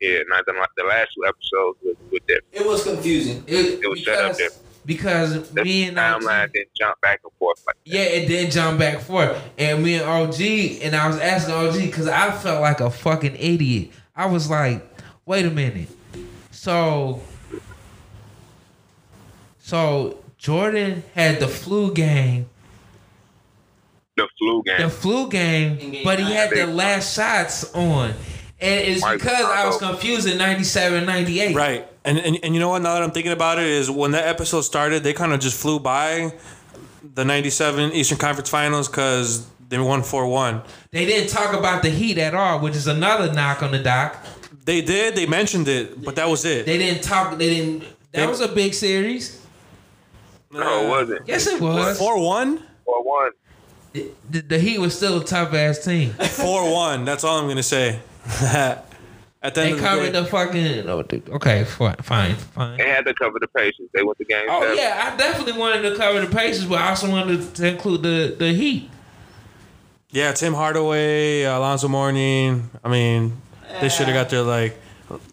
Yeah, not the, the last two episodes was, was different. It was confusing. It, It was set up different. because The me and OG, timeline didn't jump back and forth like yeah, it did jump back and forth. And me and OG, and I was asking OG because I felt like a fucking idiot. I was like, wait a minute. So, so Jordan had the flu game the flu game. the flu game, but he had the last shots on. And it's because I was confused in 97, 98. Right. And, and and you know what? Now that I'm thinking about it, is when that episode started, they kind of just flew by the '97 Eastern Conference Finals because they won four one. They didn't talk about the Heat at all, which is another knock on the dock. They did. They mentioned it, but that was it. They didn't talk. They didn't. That They- was a big series. no, it wasn't. Yes, it was. Four one. Four one. The, the Heat was still a top ass team. Four one. That's all I'm gonna say. At the end They of the covered day, the fucking. oh, dude, Okay, fine, fine, fine. They had to cover the Pacers. They went to game Oh seven. yeah, I definitely wanted to cover the Pacers, but I also wanted to include the the Heat. yeah, Tim Hardaway, Alonzo Mourning. I mean, they should have got their like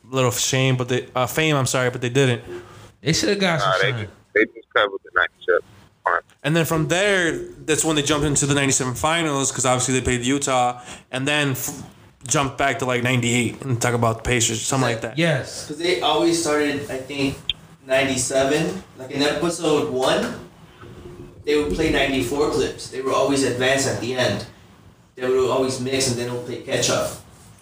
little shame, but they uh, fame. I'm sorry, but they didn't. They should have got some Nah, they shine. just they just covered the '97. Fine. And then from there, that's when they jumped into the '97 finals because obviously they played Utah, and then f- jumped back to like '98 and talk about the Pacers, something like that. Yes. Because they always started, I think, 97. Like in episode 1, they would play 94 clips. They were always advanced at the end. They would always mix and then they would play catch up.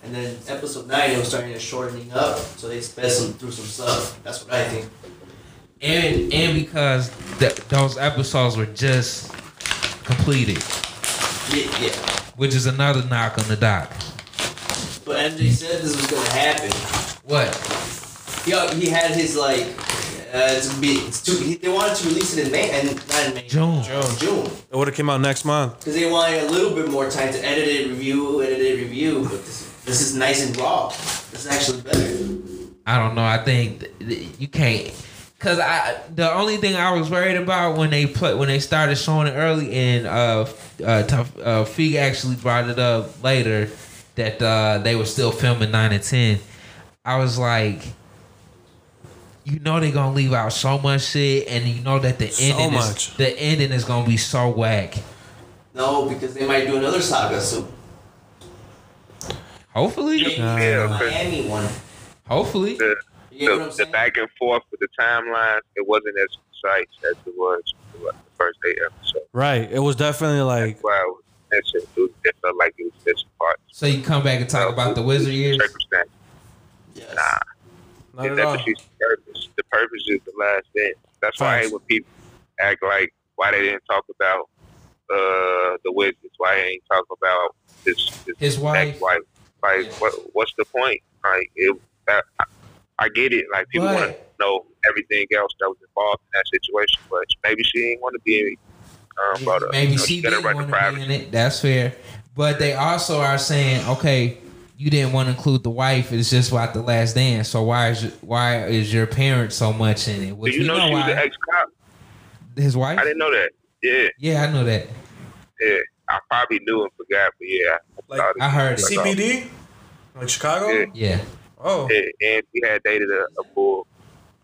And then episode 9, it was starting to shortening up. So they sped some, through some stuff. That's what I think. And and because th- those episodes were just completed, Yeah, yeah. which is another knock on the dock. But MJ said this was going to happen. What? He, he had his, like, uh, it's, gonna be, it's too, he, they wanted to release it in May, and not in May. June. June. It would have came out next month. Because they wanted a little bit more time to edit it, review, edit it, review. But this, this is nice and raw. This is actually better. I don't know. I think th- th- you can't. Cause I the only thing I was worried about when they put when they started showing it early and uh uh, Tough, uh Fig actually brought it up later that uh they were still filming nine and ten. I was like, you know they're gonna leave out so much shit, and you know that the So ending much. is the ending is gonna be so whack. No, because they might do another saga soon. Hopefully, Maybe Yeah, the okay. Miami one. hopefully. The, You get what the, I'm the back and forth with the timeline, it wasn't as precise as it was the first eight episodes. Right. It was definitely like That's why it was missing. It, was, it felt like it was missing parts. So you come back and talk about the wizard years. Circumstance. Yes. Nah, not it at all. the purpose. The purpose is the last thing. That's why I hate when people act like why they didn't talk about uh, the wizards. Why they ain't talk about his his, His wife. ex-wife. Like, what, what's the point? Like, it, that, I, I get it. Like, people want to know everything else that was involved in that situation. But maybe she didn't want to be. Um, but, uh, Maybe you know, she got didn't right to want to be privacy. in it. That's fair. But they also are saying, okay, you didn't want to include the wife. It's just about the last dance. So why is your, why is your parent so much in it? Do you we know, she was an ex cop? His wife? I didn't know that. Yeah, Yeah, I know that. yeah. I probably knew and forgot, but yeah. Like, I heard it. like, uh, CPD, like Chicago. Yeah. Yeah. Oh, Yeah, and she had dated a, a bull.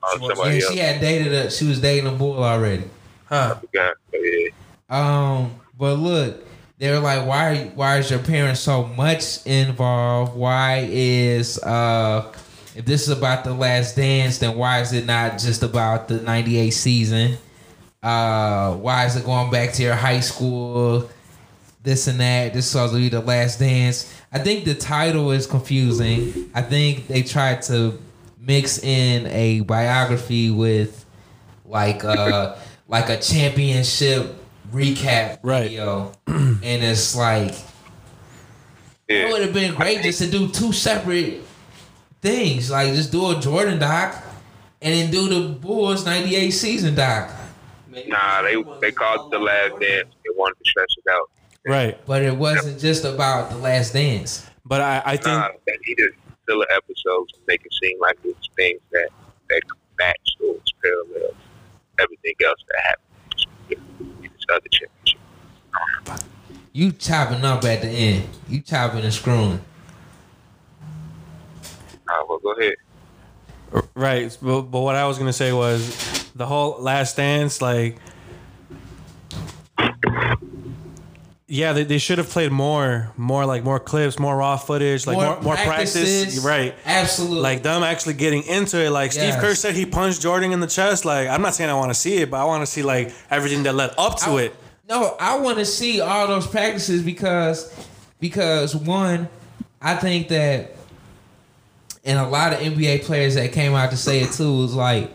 Um, She was- somebody Yeah, she had dated a she was dating a bull already. huh? Forgot, but yeah. Um, but look, they're like, why why is your parents so much involved? Why is uh if this is about the last dance, then why is it not just about the ninety eight season? Uh why is it going back to your high school? This and that. This is supposed to be the last dance. I think the title is confusing. I think they tried to mix in a biography with like uh like a championship recap Right. video and it's like it would have been great just to do two separate things like just do a jordan doc and then do the bulls 98 season doc Nah, they they called it the last dance. They wanted to stress it out. Right. but it wasn't just about the last dance But I, I think Nah, they needed filler episodes to make it seem like it's things that that match or it's parallel everything else that happened in this other championship. you chopping up at the end you chopping and screwing Uh, well, go ahead. Right, but, but what I was gonna say was the whole Last Dance, like, yeah, they, they should have played more, more like more clips, more raw footage, like more, more, practice. practices. Right, absolutely like them actually getting into it. Like Steve Yes. Kerr said, he punched Jordan in the chest. Like I'm not saying I want to see it, but I want to see like everything that led up to I- it. No, I want to see all those practices because because one, I think that and a lot of NBA players that came out to say it too was like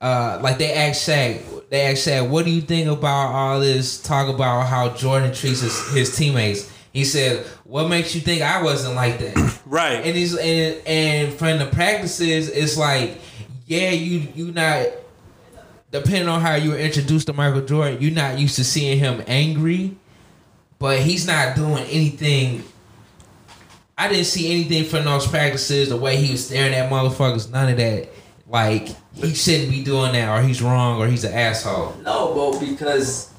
uh like they asked Shaq they asked Shaq, what do you think about all this talk about how Jordan treats his, his teammates? He said, What makes you think I wasn't like that? Right. And he's and and from the practices, it's like, yeah, you you not depending on how you were introduced to Michael Jordan, you're not used to seeing him angry, but he's not doing anything. I didn't see anything from those practices. The way he was staring at motherfuckers, none of that. Like he shouldn't be doing that, or he's wrong, or he's an asshole. No, but because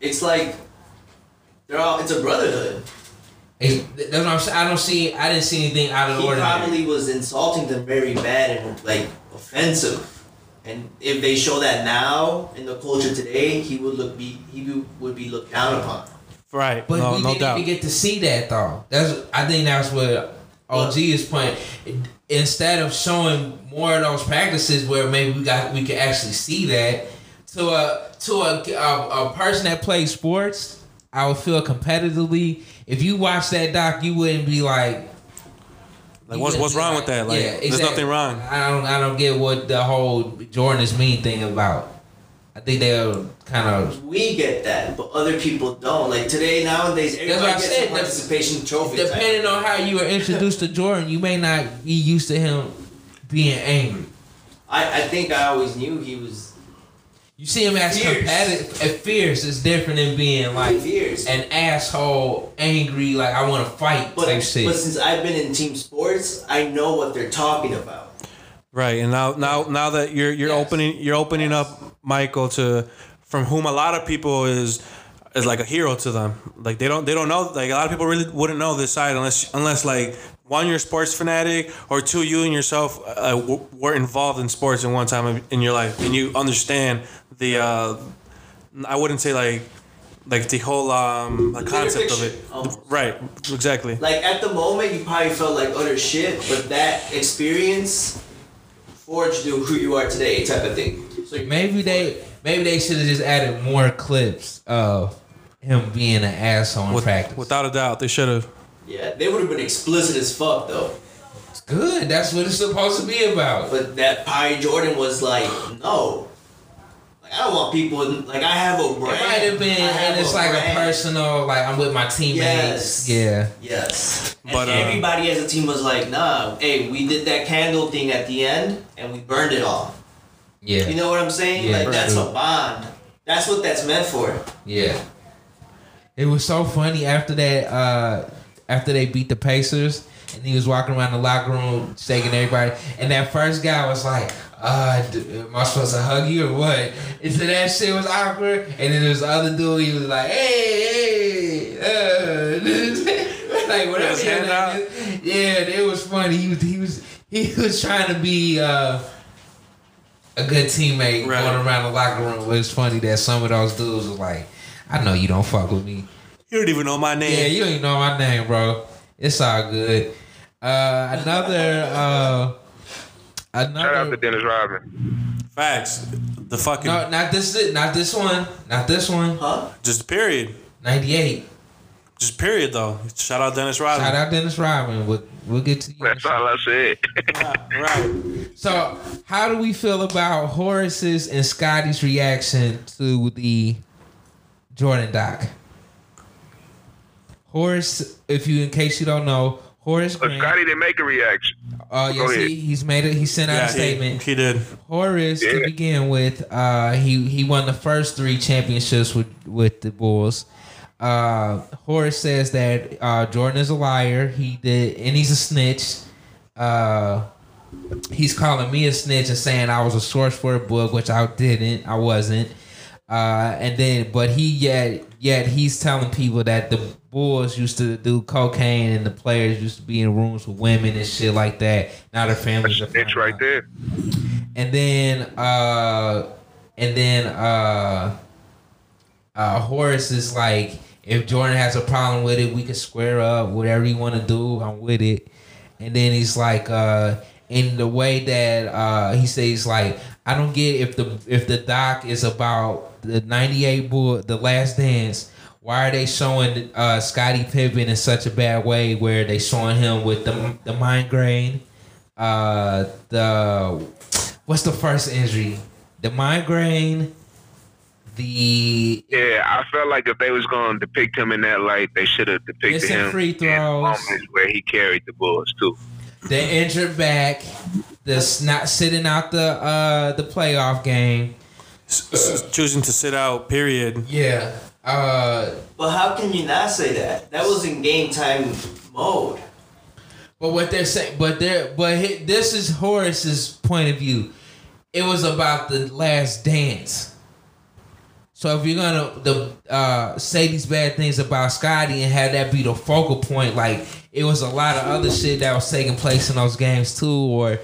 it's like they're all it's a brotherhood. It's, that's what I'm saying. I don't see. I didn't see anything out of the He ordinary. probably was insulting them very bad and like offensive. And if they show that now in the culture today, he would look be he would- would be looked down upon. Right. But no, we no didn't doubt. even get to see that though. That's I think that's what OG is playing. Instead of showing more of those practices where maybe we got we could actually see that to a to a a, a person that plays sports, I would feel competitively. If you watch that doc, you wouldn't be like. Like, what's what's wrong like- with that? Like, yeah, there's nothing wrong. I don't I don't get what the whole Jordan is mean thing about. I think they're kind of We get that, but other people don't. Like today, nowadays, what everybody I gets said, a participation trophy. Depending on how you were introduced to Jordan, you may not be used to him being angry. I, I think I always knew he was You see him as Fierce. competitive, and fierce is different than being like fierce. an asshole, angry, like I want to fight But, type but since I've been in team sports, I know what they're talking about. Right, and now now now that you're you're Yes. opening you're opening up Michael to from whom a lot of people is is like a hero to them. Like they don't they don't know like a lot of people really wouldn't know this side unless unless like one you're a sports fanatic or two you and yourself uh, w- were involved in sports in one time in your life and you understand the uh, I wouldn't say like like the whole um the concept of it. almost. Right, exactly. Like at the moment, you probably felt like utter shit, but that experience forged you who you are today, type of thing. So maybe they maybe they should have just added more clips of him being an asshole in With- practice. without a doubt, they should have. yeah, they would have been explicit as fuck though. It's good. That's what it's supposed to be about. But that Pi Jordan was like, no. Like I don't want people like I have a brand. It might have been, and it's like brand. a personal, like I'm with my teammates. Yes. Yeah. Yes. And But, uh, everybody as a team was like, nah, hey, we did that candle thing at the end and we burned it all. Yeah. You know what I'm saying? Yeah, like that's true. a bond. That's what that's meant for. Yeah. It was so funny after that. Uh, after they beat the Pacers, and he was walking around the locker room shaking everybody, and that first guy was like, "Uh, d- am I supposed to hug you or what?" And so that shit was awkward. And then there's the other dude. He was like, "Hey, hey, uh," like whatever. His hand out. Yeah, it was funny. He was he was he was trying to be. Uh, a good teammate Right. going around the locker room. It was funny that some of those dudes was like, I know you don't fuck with me. You don't even know my name. Yeah, you don't even know my name, bro. It's all good. Uh, another, uh, Shout out to. Dennis Rodman. Facts. The fucking No, not this. Not this one. Not this one. Huh? just period. Ninety eight. Just period though. Shout out Dennis Rodman. Shout out Dennis Rodman. We'll, we'll get to you. That's all I said. Right. So, how do we feel about Horace's and Scottie's reaction to the Jordan doc? Horace, if you, in case you don't know, Horace Grant. Scottie didn't make a reaction. Uh, yes, he, he's made it. He sent out Yeah, a statement. he, he did. Horace, to begin with, uh, he he won the first three championships with with the Bulls. Uh, Horace says that uh, Jordan is a liar. He did, and he's a snitch. Uh, he's calling me a snitch and saying I was a source for a book, which I didn't. I wasn't. Uh, and then, but he yet yet he's telling people that the Bulls used to do cocaine and the players used to be in rooms with women and shit like that. Now their families are It's right out. there. And then uh and then uh uh Horace is like if Jordan has a problem with it, we can square up, whatever you want to do, I'm with it. And then he's like uh in the way that uh he says like I don't get if the if the doc is about the 98 bull the last dance why are they showing uh Scottie Pippen in such a bad way where they showing him with the the migraine uh the what's the first injury? The migraine, the Yeah, I felt like if they was going to depict him in that light, they should have depicted Missing him free in throws. moments where he carried the Bulls too. the injured back, the s- not sitting out the uh the playoff game. S- s- choosing to sit out. Period. Yeah. Uh But how can you not say that? That was in game time mode. but what they're saying but they're but hi- this is Horace's point of view. It was about the last dance. So if you're gonna the uh, say these bad things about Scottie and have that be the focal point, like it was a lot of other shit that was taking place in those games too, or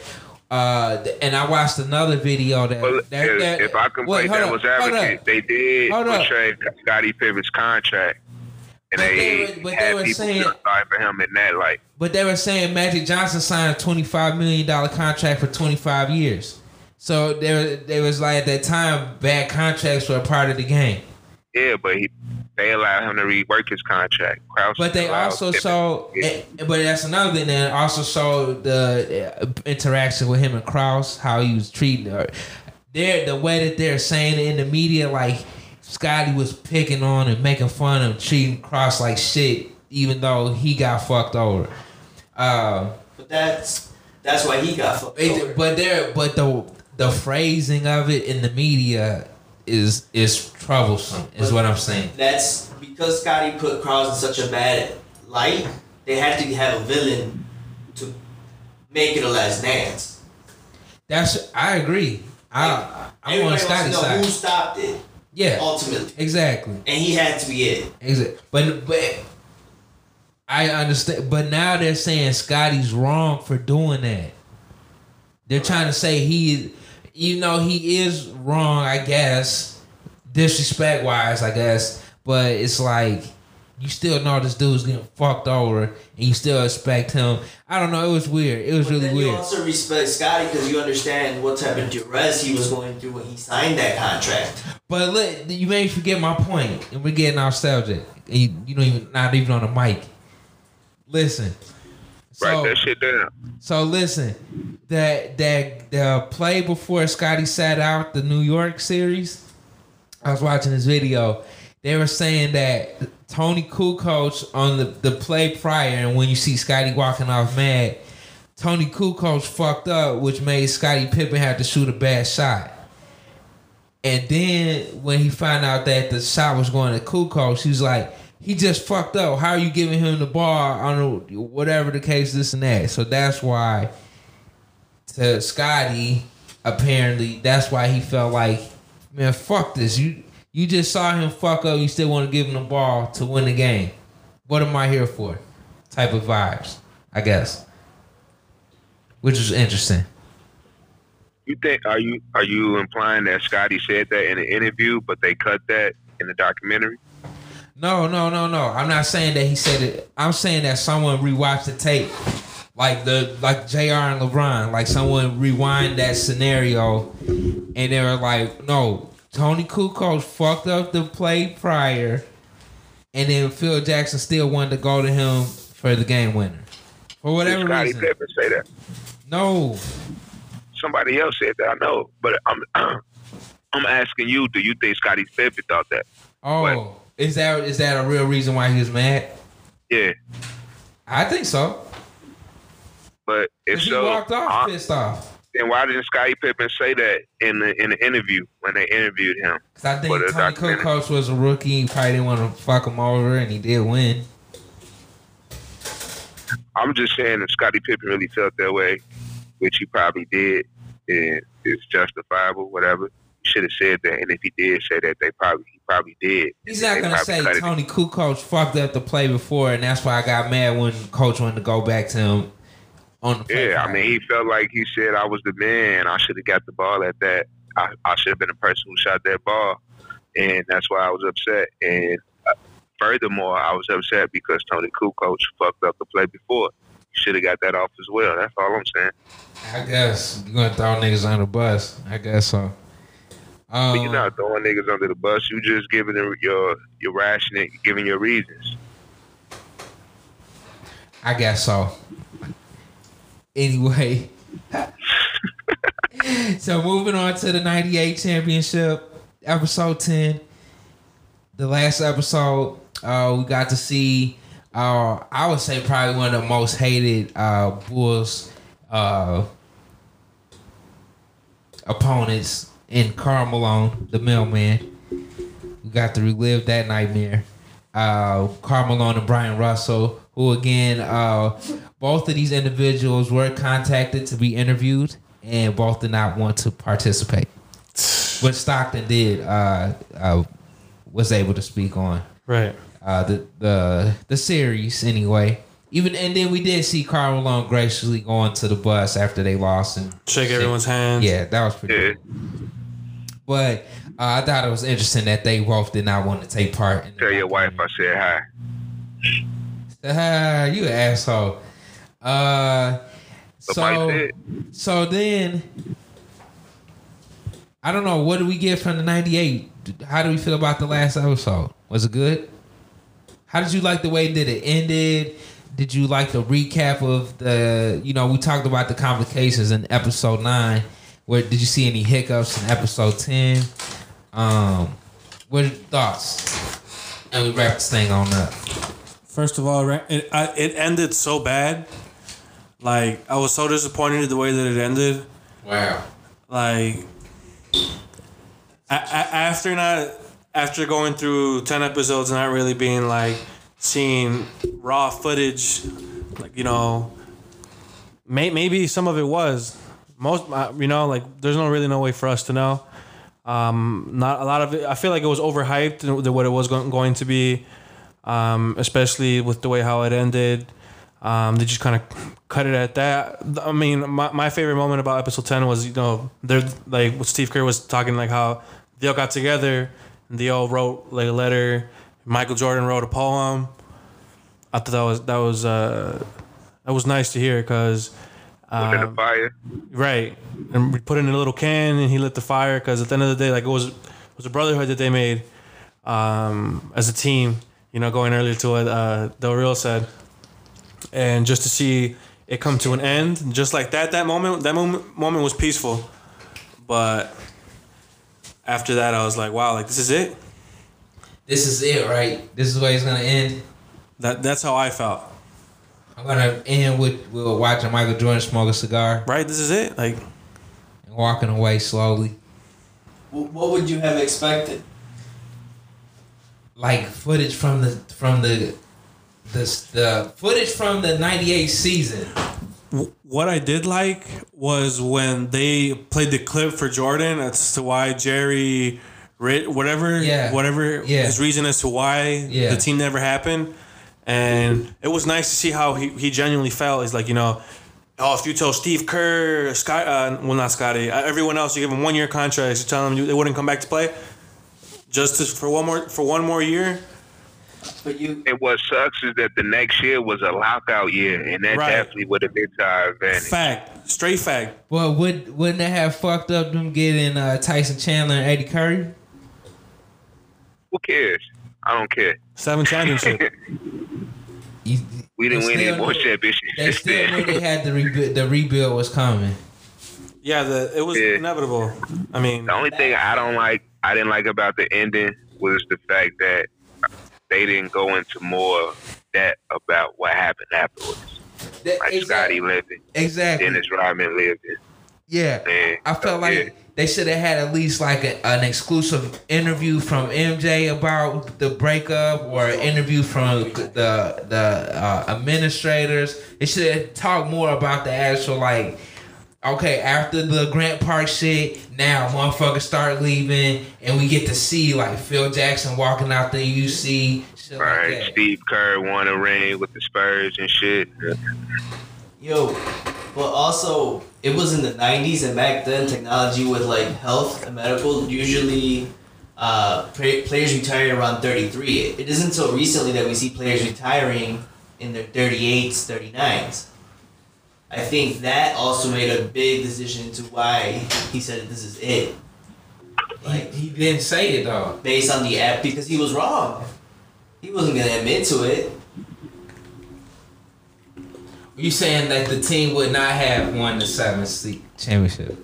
uh, and I watched another video that, But that, if, that if I can play devil's advocate, they did Hold up. portray Scottie Pippen's contract, and But they, they were- but they were saying- sorry for him in that light. But they were saying Magic Johnson signed a twenty five million dollar contract for twenty five years. So there, there was like at that time bad contracts were a part of the game. Yeah, but he, they allowed him to rework his contract. Krause But they also Pippen- saw, Yeah. but that's another thing. They also saw the uh, interaction with him and Krause, how he was treating her. They're the way that they're saying it in the media, like Scottie was picking on and making fun of treating Krause like shit, even though he got fucked over. Uh, But that's that's why he got fucked over. it, but there, but the the phrasing of it in the media is is troublesome. Is what I'm saying. That's because Scottie put Krause in such a bad light. They had to have a villain to make it a last dance. That's I agree. I on wants to Scottie's know who stopped it Yeah, ultimately, exactly. and he had to be it. Exactly. But but I understand. But now they're saying Scottie's wrong for doing that. They're trying to say he, you know, he is wrong. I guess disrespect wise, I guess. But it's like you still know this dude's getting fucked over, and you still expect him. I don't know. It was weird. It was But really then you weird. also respect Scottie because you understand what type of duress he was going through when he signed that contract. But look, you may forget my point, and we're getting nostalgic. And you, you don't even not even on the mic. Listen. Write So- that shit down. So listen, that that the play before Scottie sat out the New York series, I was watching this video. They were saying that Toni Kukoc on the, the play prior, and when you see Scottie walking off mad, Toni Kukoc fucked up, which made Scottie Pippen have to shoot a bad shot. And then when he found out that the shot was going to Kukoc, he was like, he just fucked up. How are you giving him the ball on whatever the case, this and that? So that's why to Scottie, apparently, that's why he felt like, man, fuck this. You you just saw him fuck up. You still want to give him the ball to win the game. What am I here for? Type of vibes, I guess. Which is interesting. You think are you are you implying that Scottie said that in an interview, but they cut that in the documentary? No, no, no, no. I'm not saying that he said it. I'm saying that someone rewatched the tape, like the like Jr. and LeBron, like someone rewind that scenario, and they were like, "No, Toni Kukoc fucked up the play prior, and then Phil Jackson still wanted to go to him for the game winner for whatever Scottie reason." Pippen say that? No, Somebody else said that. I know, but I'm I'm asking you. Do you think Scottie Pippen thought that? oh, is that is that a real reason why he was mad? Yeah, I think so. but if he so, walked off pissed off. then why didn't Scotty Pippen say that in the in the interview when they interviewed him? Cause I think Toni? Kukoc was a rookie. He probably didn't want to fuck him over, and he did win. I'm just saying if Scotty Pippen really felt that way, which he probably did, and it's justifiable, whatever. He should have said that, and if he did say that, they probably probably did. He's not gonna say. Toni Kukoc fucked up the play before, and that's why I got mad when coach wanted to go back to him on the play. Yeah, I mean, he felt like he said I was the man. I should have got the ball at that. I, I should have been the person who shot that ball, and that's why I was upset. And uh, furthermore, I was upset because Toni Kukoc fucked up the play before. He should have got that off as well. That's all I'm saying. I guess you're gonna throw niggas on the bus. I guess so. But Um, you're not throwing niggas under the bus. You just giving them your your rationing, giving your reasons. I guess so. Anyway, so moving on to the '98 championship, episode ten. The last episode, uh, we got to see. Uh, I would say probably one of the most hated uh, Bulls uh, opponents in Karl Malone, the mailman. We got to relive that nightmare. Uh, Karl Malone and Bryon Russell, who again, uh, both of these individuals were contacted to be interviewed, and both did not want to participate. But Stockton did, uh, uh, was able to speak on Right. uh, the the the series anyway. Even and then we did see Karl Malone graciously going to the bus after they lost and Shake everyone's hands. yeah, that was pretty. Yeah. Cool. But uh, I thought it was interesting that they both did not want to take part. In Tell your wife I said hi. Ah, you an asshole. Uh, so so then I don't know what do we get from the '98. How do we feel about the last episode? Was it good? How did you like the way that it ended? Did you like the recap of the? You know, we talked about the complications in episode nine. Where did you see any hiccups in episode ten? Um, what are your thoughts? And we wrap this thing on up. First of all, it I, it ended so bad. Like I was so disappointed the way that it ended. Wow. Like a- a- after not after going through ten episodes and not really being like seeing raw footage, like you know, may, maybe some of it was most uh, you know like there's no really no way for us to know. Um, not a lot of it. I feel like it was overhyped what it was going, to be, um, especially with the way how it ended. Um, they just kind of cut it at that. I mean, my, my favorite moment about episode ten was you know they're like Steve Kerr was talking like how they all got together and they all wrote like a letter. Michael Jordan wrote a poem. I thought that was that was uh, that was nice to hear because Put in the fire. Right, and we put it in a little can, and he lit the fire. Because at the end of the day, like it was, it was a brotherhood that they made um, as a team. You know, going earlier to what uh, Del Rio said, and just to see it come to an end, just like that, that moment, that moment, moment was peaceful. But after that, I was like, wow, like this is it. This is it, right? This is where it's gonna end. That that's how I felt. I'm gonna end with with watching Michael Jordan smoke a cigar Right, this is it. Like and walking away slowly. what would you have expected? like footage from the from the the the footage from the '98 season. What I did like was when they played the clip for Jordan as to why Jerry, whatever, Yeah. whatever Yeah. his reason as to why Yeah. the team never happened, and it was nice to see how he, he genuinely felt. He's like, you know, oh, if you tell Steve Kerr, Scott, uh, well, not Scottie, uh, everyone else, you give them one year contracts, you tell them they wouldn't come back to play, just to, for one more for one more year. But you, And what sucks is that the next year was a lockout year, and that Right. definitely would have been to our advantage. Fact, straight fact. Well, would wouldn't it have fucked up them getting uh, Tyson Chandler and Eddie Curry? Who cares? I don't care. Seven championship. You, We didn't win any more championships. they still knew they had the rebuild. The rebuild was coming. yeah, the, it was Yeah. inevitable. I mean, The only thing I don't like, I didn't like about the ending was the fact that they didn't go into more depth about what happened afterwards. That- Like exactly. Scottie living, Exactly. Dennis Rodman living. Yeah. Man, I felt like yeah. They should have had at least like a, an exclusive interview from MJ about the breakup, or an interview from the the uh, administrators. They should have talked more about the actual like. Okay, after the Grant Park shit, now motherfuckers start leaving, and we get to see like Phil Jackson walking out the UC. Shit like Right, that. Steve Kerr won a ring with the Spurs and shit. Yo, but also it was in the '90s, and back then technology with like health and medical usually. Uh, players retire around 33. It isn't until recently that we see players retiring in their 38s, 39s. I think that also made a big decision into why he said this is it. He, he didn't say it though. based on the app because he was wrong. He wasn't gonna admit to it. You saying that the team would not have won the seventh seed championship?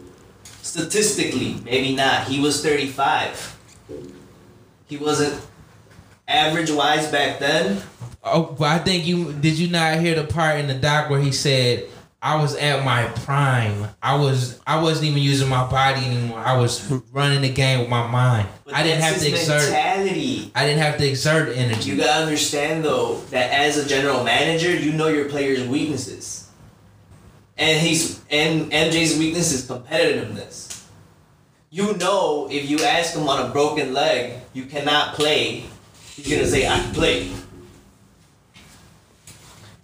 Statistically, maybe not. He was 35. He wasn't average wise back then. Oh, but I think you did. You not hear the part in the doc where he said, "I was at my prime. I was. I wasn't even using my body anymore. I was running the game with my mind. But I didn't have to exert. mentality. I didn't have to exert energy. You gotta understand though that as a general manager, you know your players' weaknesses. And he's and MJ's weakness is competitiveness. You know if you ask him on a broken leg, you cannot play, he's gonna say, I can play.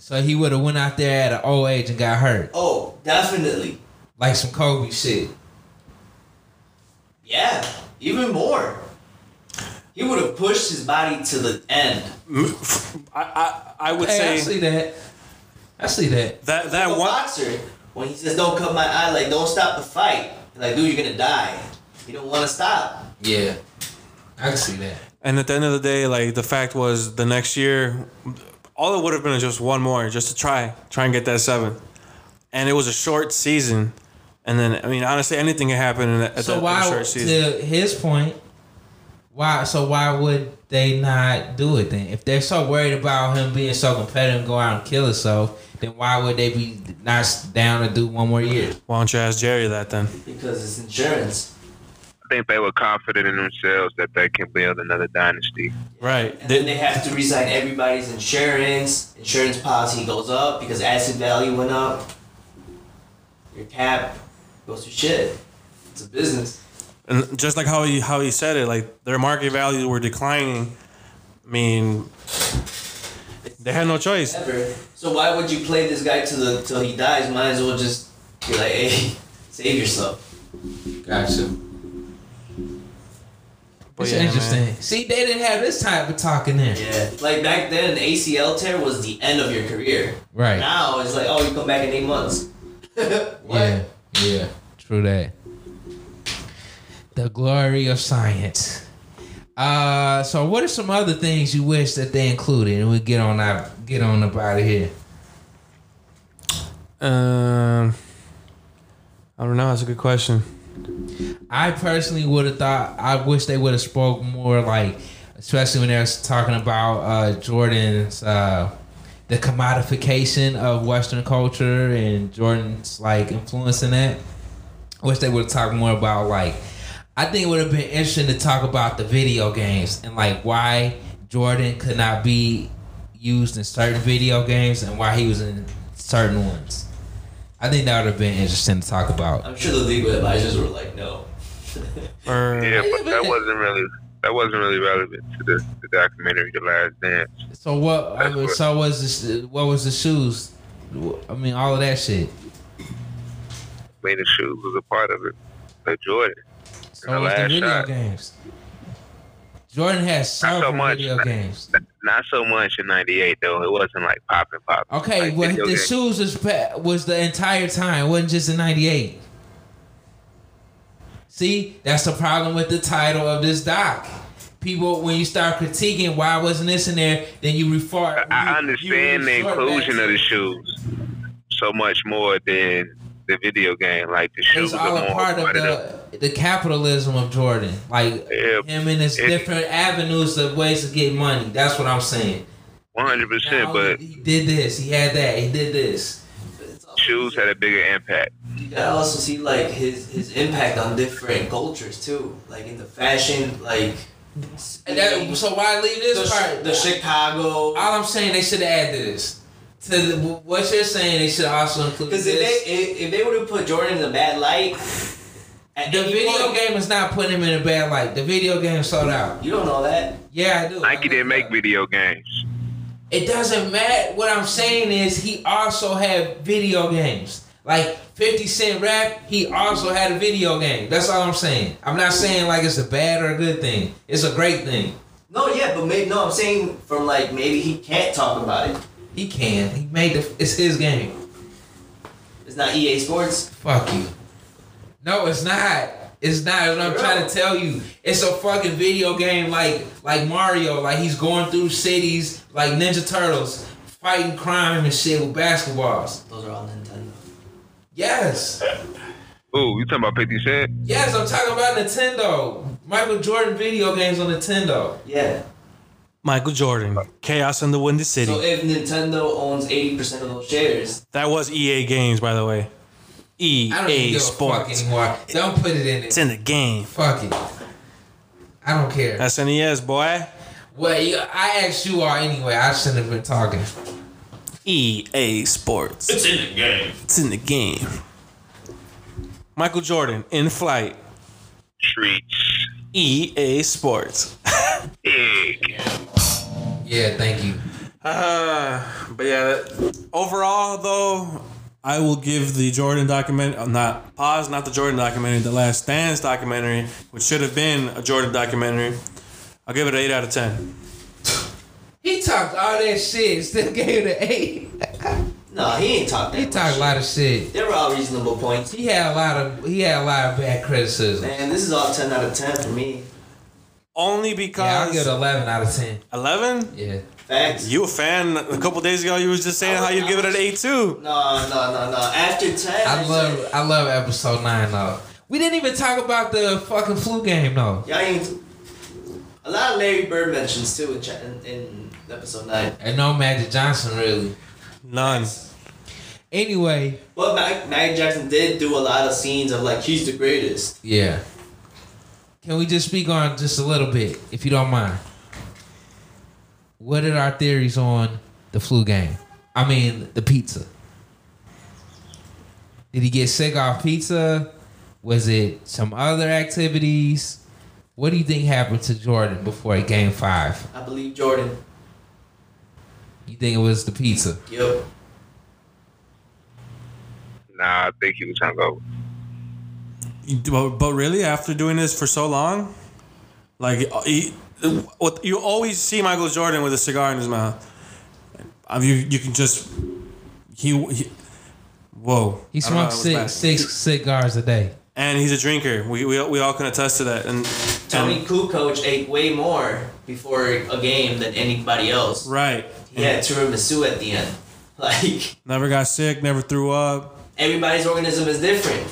So he would have went out there at an old age and got hurt, Oh, definitely. like some Kobe shit. Yeah, even more. He would have pushed his body to the end. I I, I would Hey, I say see that. I see that. that that Like a one. boxer, when he says don't cut my eye, like don't stop the fight. Like, dude, you're gonna die. You don't wanna stop. Yeah, I can see that. And at the end of the day, like the fact was, the next year, all it would have been is just one more, just to try, try and get that seven. And it was a short season. And then, I mean, honestly, anything can happen in, a- at So that in a why, short season. to his point, why? So why would they not do it then? If they're so worried about him being so competitive and go out and kill himself, then why would they be not down to do one more year? Why don't you ask Jerry that then? Because it's insurance. I think they were confident in themselves that they can build another dynasty. Right. And then they have to resign everybody's insurance. Insurance policy goes up because asset value went up. Your cap goes to shit. It's a business. And just like how he how he said it, like their market values were declining. I mean, they had no choice. Ever. So why would you play this guy to the till he dies? Might as well just be like, hey, save yourself. Gotcha. But It's yeah, interesting. man. See, they didn't have this type of talk in there. Yeah. Like back then, an ACL tear was the end of your career. Right. Now it's like, oh, you come back in eight months. what? Yeah. Yeah. True that. The glory of science. Uh, so what are some other things you wish that they included, and we get on out, get on up out of here. Um, I don't know. That's a good question. I personally would have thought. I wish they would have spoke more, like especially when they're talking about uh, Jordan's uh, the commodification of Western culture and Jordan's like influencing that. I wish they would have talked more about like I think it would have been interesting to talk about the video games and like why Jordan could not be used in certain video games and why he was in certain ones. I think that would have been interesting to talk about. I'm sure the legal advisors were like, no. Yeah, but that wasn't really that wasn't really relevant to the, the documentary, The Last Dance. So what? I mean, so was this? What was the shoes? I mean, all of that shit. I mean, the shoes was a part of it. Like Jordan. So the was the video shot. games. Jordan has Not so several much. video games. Not so much in '98 though. It wasn't like popping, popping. Okay, like well, the games. shoes was was the entire time. It wasn't just in '98. See, that's the problem with the title of this doc. People, when you start critiquing why wasn't this in there, then you refer. I you- understand you the inclusion of the shoes so much more than the video game. Like the shoes It's all a part of part the the capitalism of Jordan. Like Yeah, him and his it- different avenues of ways to get money. That's what I'm saying. One hundred percent, but he did this. He had that. He did this. shoes had a bigger impact. You gotta also see like his his impact on different cultures too, like in the fashion, like. And that, so why leave this the, part? The Chicago. All I'm saying, they should have added this. To the, what you're saying, they should also include Because if this. they if, if they would have put Jordan in a bad light, at the video point- game is not putting him in a bad light. The video game sold out. You don't know that. Yeah, I do. Nike didn't make video games. It doesn't matter. What I'm saying is he also had video games. Like 50 Cent rap, he also had a video game. That's all I'm saying. I'm not saying like it's a bad or a good thing. It's a great thing. No, yeah, but maybe no. I'm saying from like maybe he can't talk about it. He can. He made the. It's his game. It's not EA Sports. Fuck you. No, it's not. It's not. What I'm trying to tell you. It's a fucking video game like like Mario. Like he's going through cities like Ninja Turtles, fighting crime and shit with basketballs. Those are all Nintendo. Yes. Ooh, you talking about Fifty Cent? Yes, I'm talking about Nintendo. Michael Jordan video games on Nintendo. Yeah. Michael Jordan, Chaos in the Windy City. So if Nintendo owns eighty percent of those shares, that was EA Games, by the way. EA I don't even give a fuck Sports. anymore. Don't put it in it. It's in the game. Fuck it. I don't care. That's NES, boy. Well, you, I asked you all anyway. I shouldn't have been talking. EA Sports. it's in the game. It's in the game. Michael Jordan in flight. Streets. EA Sports. Big. Yeah, thank you. Uh, but yeah, that- overall though, I will give the Jordan documentary, uh, not pause, not the Jordan documentary, the Last Dance documentary, which should have been a Jordan documentary. I'll give it an eight out of ten. He talked all that shit, still gave it an eight. No, he ain't talked that He much talked a lot of shit. They were all reasonable points. He had a lot of he had a lot of bad criticism. Man, this is all ten out of ten for me. Only because Yeah, I'll give it eleven out of ten. eleven. Yeah. Thanks. You a fan? A couple days ago, you was just saying how you give it an eight too. No, no, no, no. After ten, I love I love episode nine though. We didn't even talk about the fucking flu game though. Y'all ain't. A lot of Larry Bird mentions too in, in, in episode nine. And no Magic Johnson really. None. Anyway, But Mag- Magic Jackson did do a lot of scenes of like he's the greatest. yeah. Can we just speak on just a little bit, if you don't mind? What are our theories on the flu game? I mean, the pizza. Did he get sick off pizza? Was it some other activities? What do you think happened to Jordan before game five? I believe Jordan. You think it was the pizza? Yep. Nah, I think he was hungover. You- But, but really, after doing this for so long, like he, what you always see Michael Jordan with a cigar in his mouth. I mean, you you can just he, he whoa. He I smoked six, six cigars a day. and he's a drinker. We, we, we all can attest to that. And, Toni and Kukoc ate way more before a game than anybody else. right, He had tiramisu at the end. Like never got sick, never threw up. everybody's organism is different.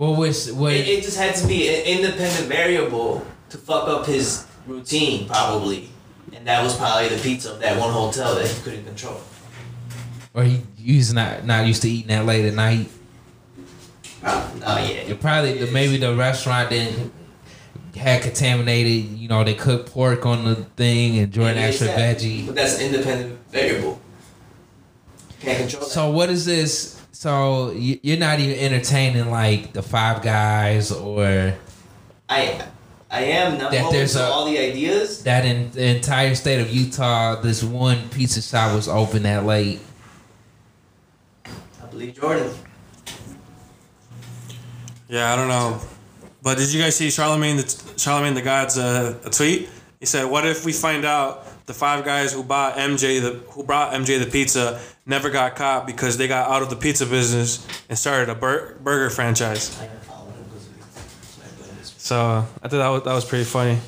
What was It, what? it just had to be an independent variable to fuck up his routine, probably. And that was probably the pizza of that one hotel that he couldn't control. Or he he's not not used to eating that late at night. Oh, oh yeah. It probably the, maybe the restaurant didn't had contaminated. You know, they cooked pork on the thing and joined Yeah, extra exactly. veggie. But that's independent variable. Can't control that. So what is this? So you- you're not even entertaining like the Five Guys or I I am now That there's to a- all the ideas. that in the entire state of Utah, this one pizza shop was open that late. I believe Jordan. Yeah, I don't know. But did you guys see Charlemagne the Charlemagne the God's uh, a tweet? He said, "What if we find out the five guys who bought MJ the who brought MJ the pizza never got caught because they got out of the pizza business and started a bur- burger franchise?" So I thought that was that was pretty funny.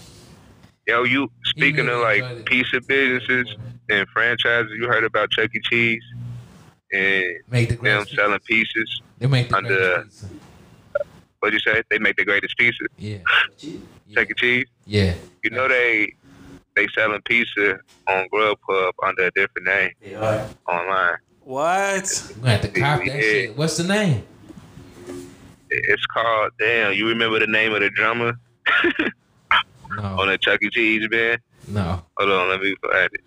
Yo, you speaking of like it. pizza businesses and franchises, you heard about Chuck E. Cheese and Make the them greatest selling pieces. They make the under- greatest pizza. What'd you say? They make the greatest pizza. Yeah. Chuck E. Cheese. Yeah. You know they they selling pizza on Grubhub under a different name They are. online. What? We have to cop that Yeah. shit. What's the name? It's called damn. You remember the name of the drummer no. on No. the Chuck E. Cheese band? No. Hold on, let me find it.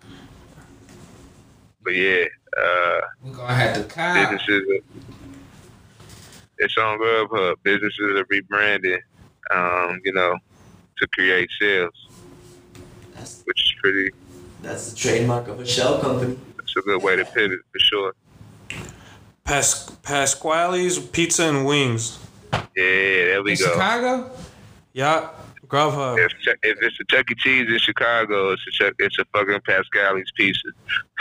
But yeah, uh, We're gonna have to cop. businesses. Are, it's on Grubhub. Businesses are rebranding, um, you know, to create sales, That's which is pretty. that's the trademark of a shell company. It's a good way to pivot for sure. Pas- Pasqually's Pizza and Wings. Yeah, there we In go. Chicago? Yeah, Grubhub. If, if it's a Chuck E. Cheese in Chicago, it's a Chuck, it's a fucking Pasqually's Pizza.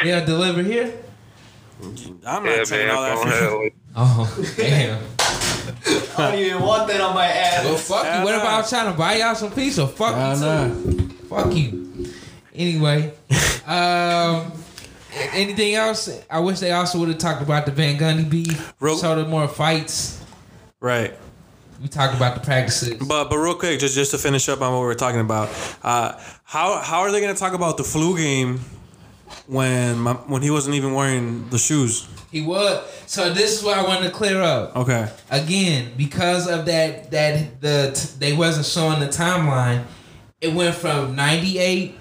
They'll deliver here? I'm not Yeah, taking man. all that go from ahead you. with- Oh, damn. I don't even want that on my ass. Well, fuck you. What if I was trying to buy y'all some pizza? Fuck Nah, you, nah. Fuck you. Anyway, um, anything else? I wish they also would have talked about the Van Gundy beef. Real- Showed them more fights. Right. We talked about the practices. But but real quick, just just to finish up on what we were talking about, uh, how how are they gonna talk about the flu game when my, when he wasn't even wearing the shoes? He was. So this is what I wanted to clear up. Okay. Again, because of that, that the t- they wasn't showing the timeline. It went from '98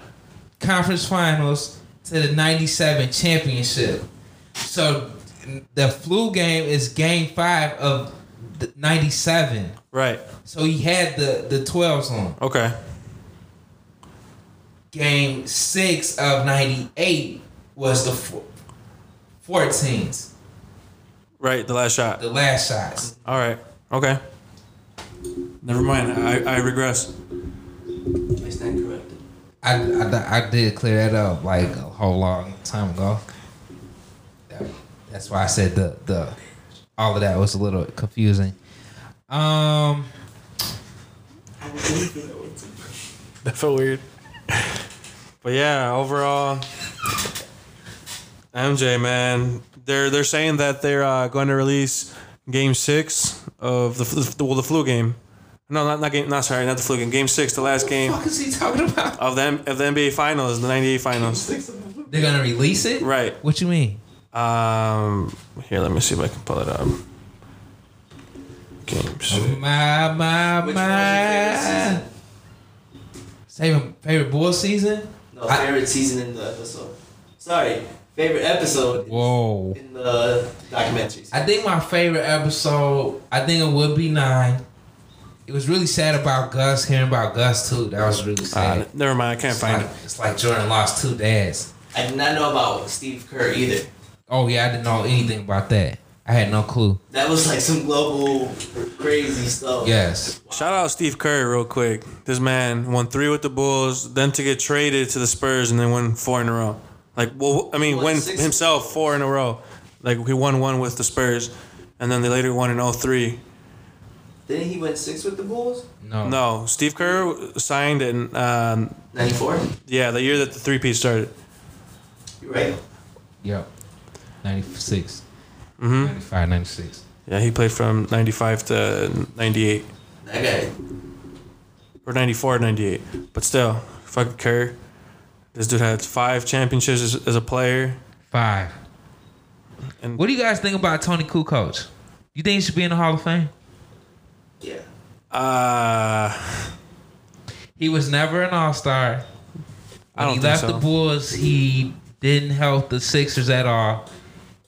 conference finals to the '97 championship. So the flu game is game five of the '97. Right. So he had the the 12s on. Okay. Game six of '98 was the four, 14s, Right. The last shot. the last shots. All right. Okay. Never mind. I I regress. I stand corrected. I, I, I did clear that up like a whole long time ago. That- That's why I said the the all of that was a little confusing. Um, That felt weird. But yeah, overall, MJ man, they're they're saying that they're uh, going to release Game Six of the the, well, the flu game. No, not not game. Not sorry, not the flu game. Game Six, the last game what is he talking about? of them of the NBA Finals, the '98 Finals. They're gonna release it, Right. What you mean? Um, here, let me see if I can pull it up. Game Six. My my Which was your favorite my. Favorite favorite bull season? No, I- favorite season in the episode. Sorry, favorite episode Whoa. in the documentaries. I think my favorite episode, I think it would be nine. It was really sad about Gus, hearing about Gus too. That was really Uh, sad. never mind, I can't it's, find like, it. it's like Jordan lost two dads. I did not know about Steve Kerr either. Oh yeah, I didn't know anything about that. I had no clue. That was like some global crazy stuff. Yes. Shout out Steve Kerr real quick. This man won three with the Bulls, then to get traded to the Spurs, and then won four in a row. Like, well, I mean, Won win himself four in a row. Like he won one with the Spurs, and then they later won in 03. Didn't he win six with the Bulls? No. No, Steve Kerr signed in um, 94? yeah the year that the three-peat started. You're right. Yep. 96. hmm 95, 96. Yeah, he played from 95 to 98 That guy. or 94 98. But still, fucking Kerr. This dude had five championships as, as a player. Five. And What do you guys think about Toni Kukoc? You think he should be in the Hall of Fame? Uh, He was never an all star. I don't he think left so. the Bulls, he didn't help the Sixers at all.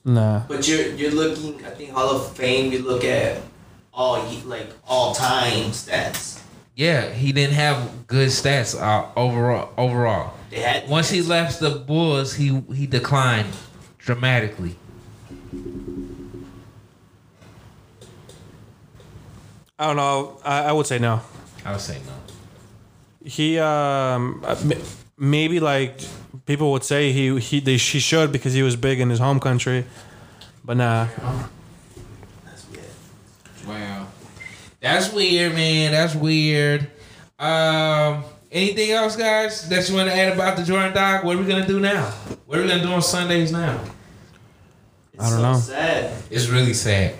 Nah. But you're you're looking. I think Hall of Fame. You look at all like all time stats. Yeah, he didn't have good stats uh, overall. Overall, They had once he left the Bulls, he he declined dramatically. I don't know. I, I would say no. I would say no. He um m- maybe like people would say he he they, he should because he was big in his home country, but nah. That's weird. Wow, that's weird, man. That's weird. Um, anything else, guys, that you want to add about the Jordan Doc? What are we gonna do now? What are we gonna do on Sundays now? I don't know. Sad. It's really sad.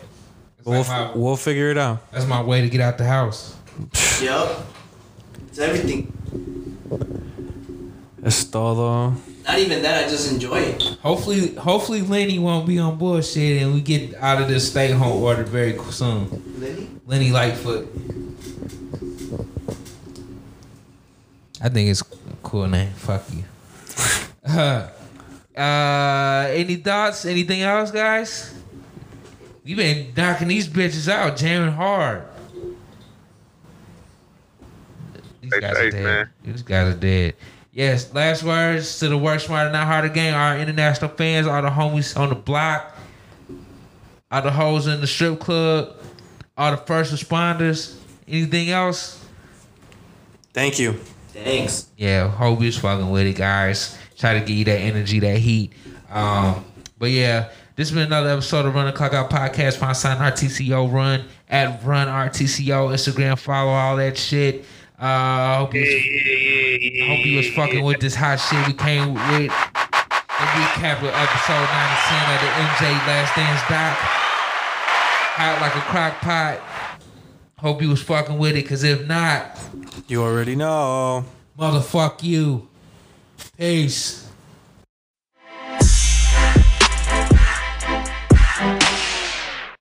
It's We'll, like my- we'll figure it out. that's my way to get out the house. Yup. It's everything. Es todo. Not even that. I just enjoy it. Hopefully, hopefully Lenny won't be on bullshit and we get out of this stay home order very soon. Lenny. Lenny Lightfoot. I think it's a cool name. Fuck you. Uh, uh, any thoughts? Anything else, guys? You been knocking these bitches out, jamming hard. These Stay guys are dead. man. These guys are dead. Yes, last words to the Work Smarter Not Harder gang. Our international fans, all the homies on the block, all the hoes in the strip club, all the first responders. Anything else? Thank you. Thanks. Yeah, hope you was fucking with it, guys. Try to give you that energy, that heat. Um, but yeah, this has been another episode of Run the Clock Out Podcast. Find sign RTCO Run at Run RTCO Instagram. Follow all that shit. Uh, hope you was, I hope you was fucking with this hot shit we came with. The recap of episode 9 of the MJ Last Dance doc. Hot like a crock pot. Hope you was fucking with it, cause if not, You already know. motherfuck you. Peace.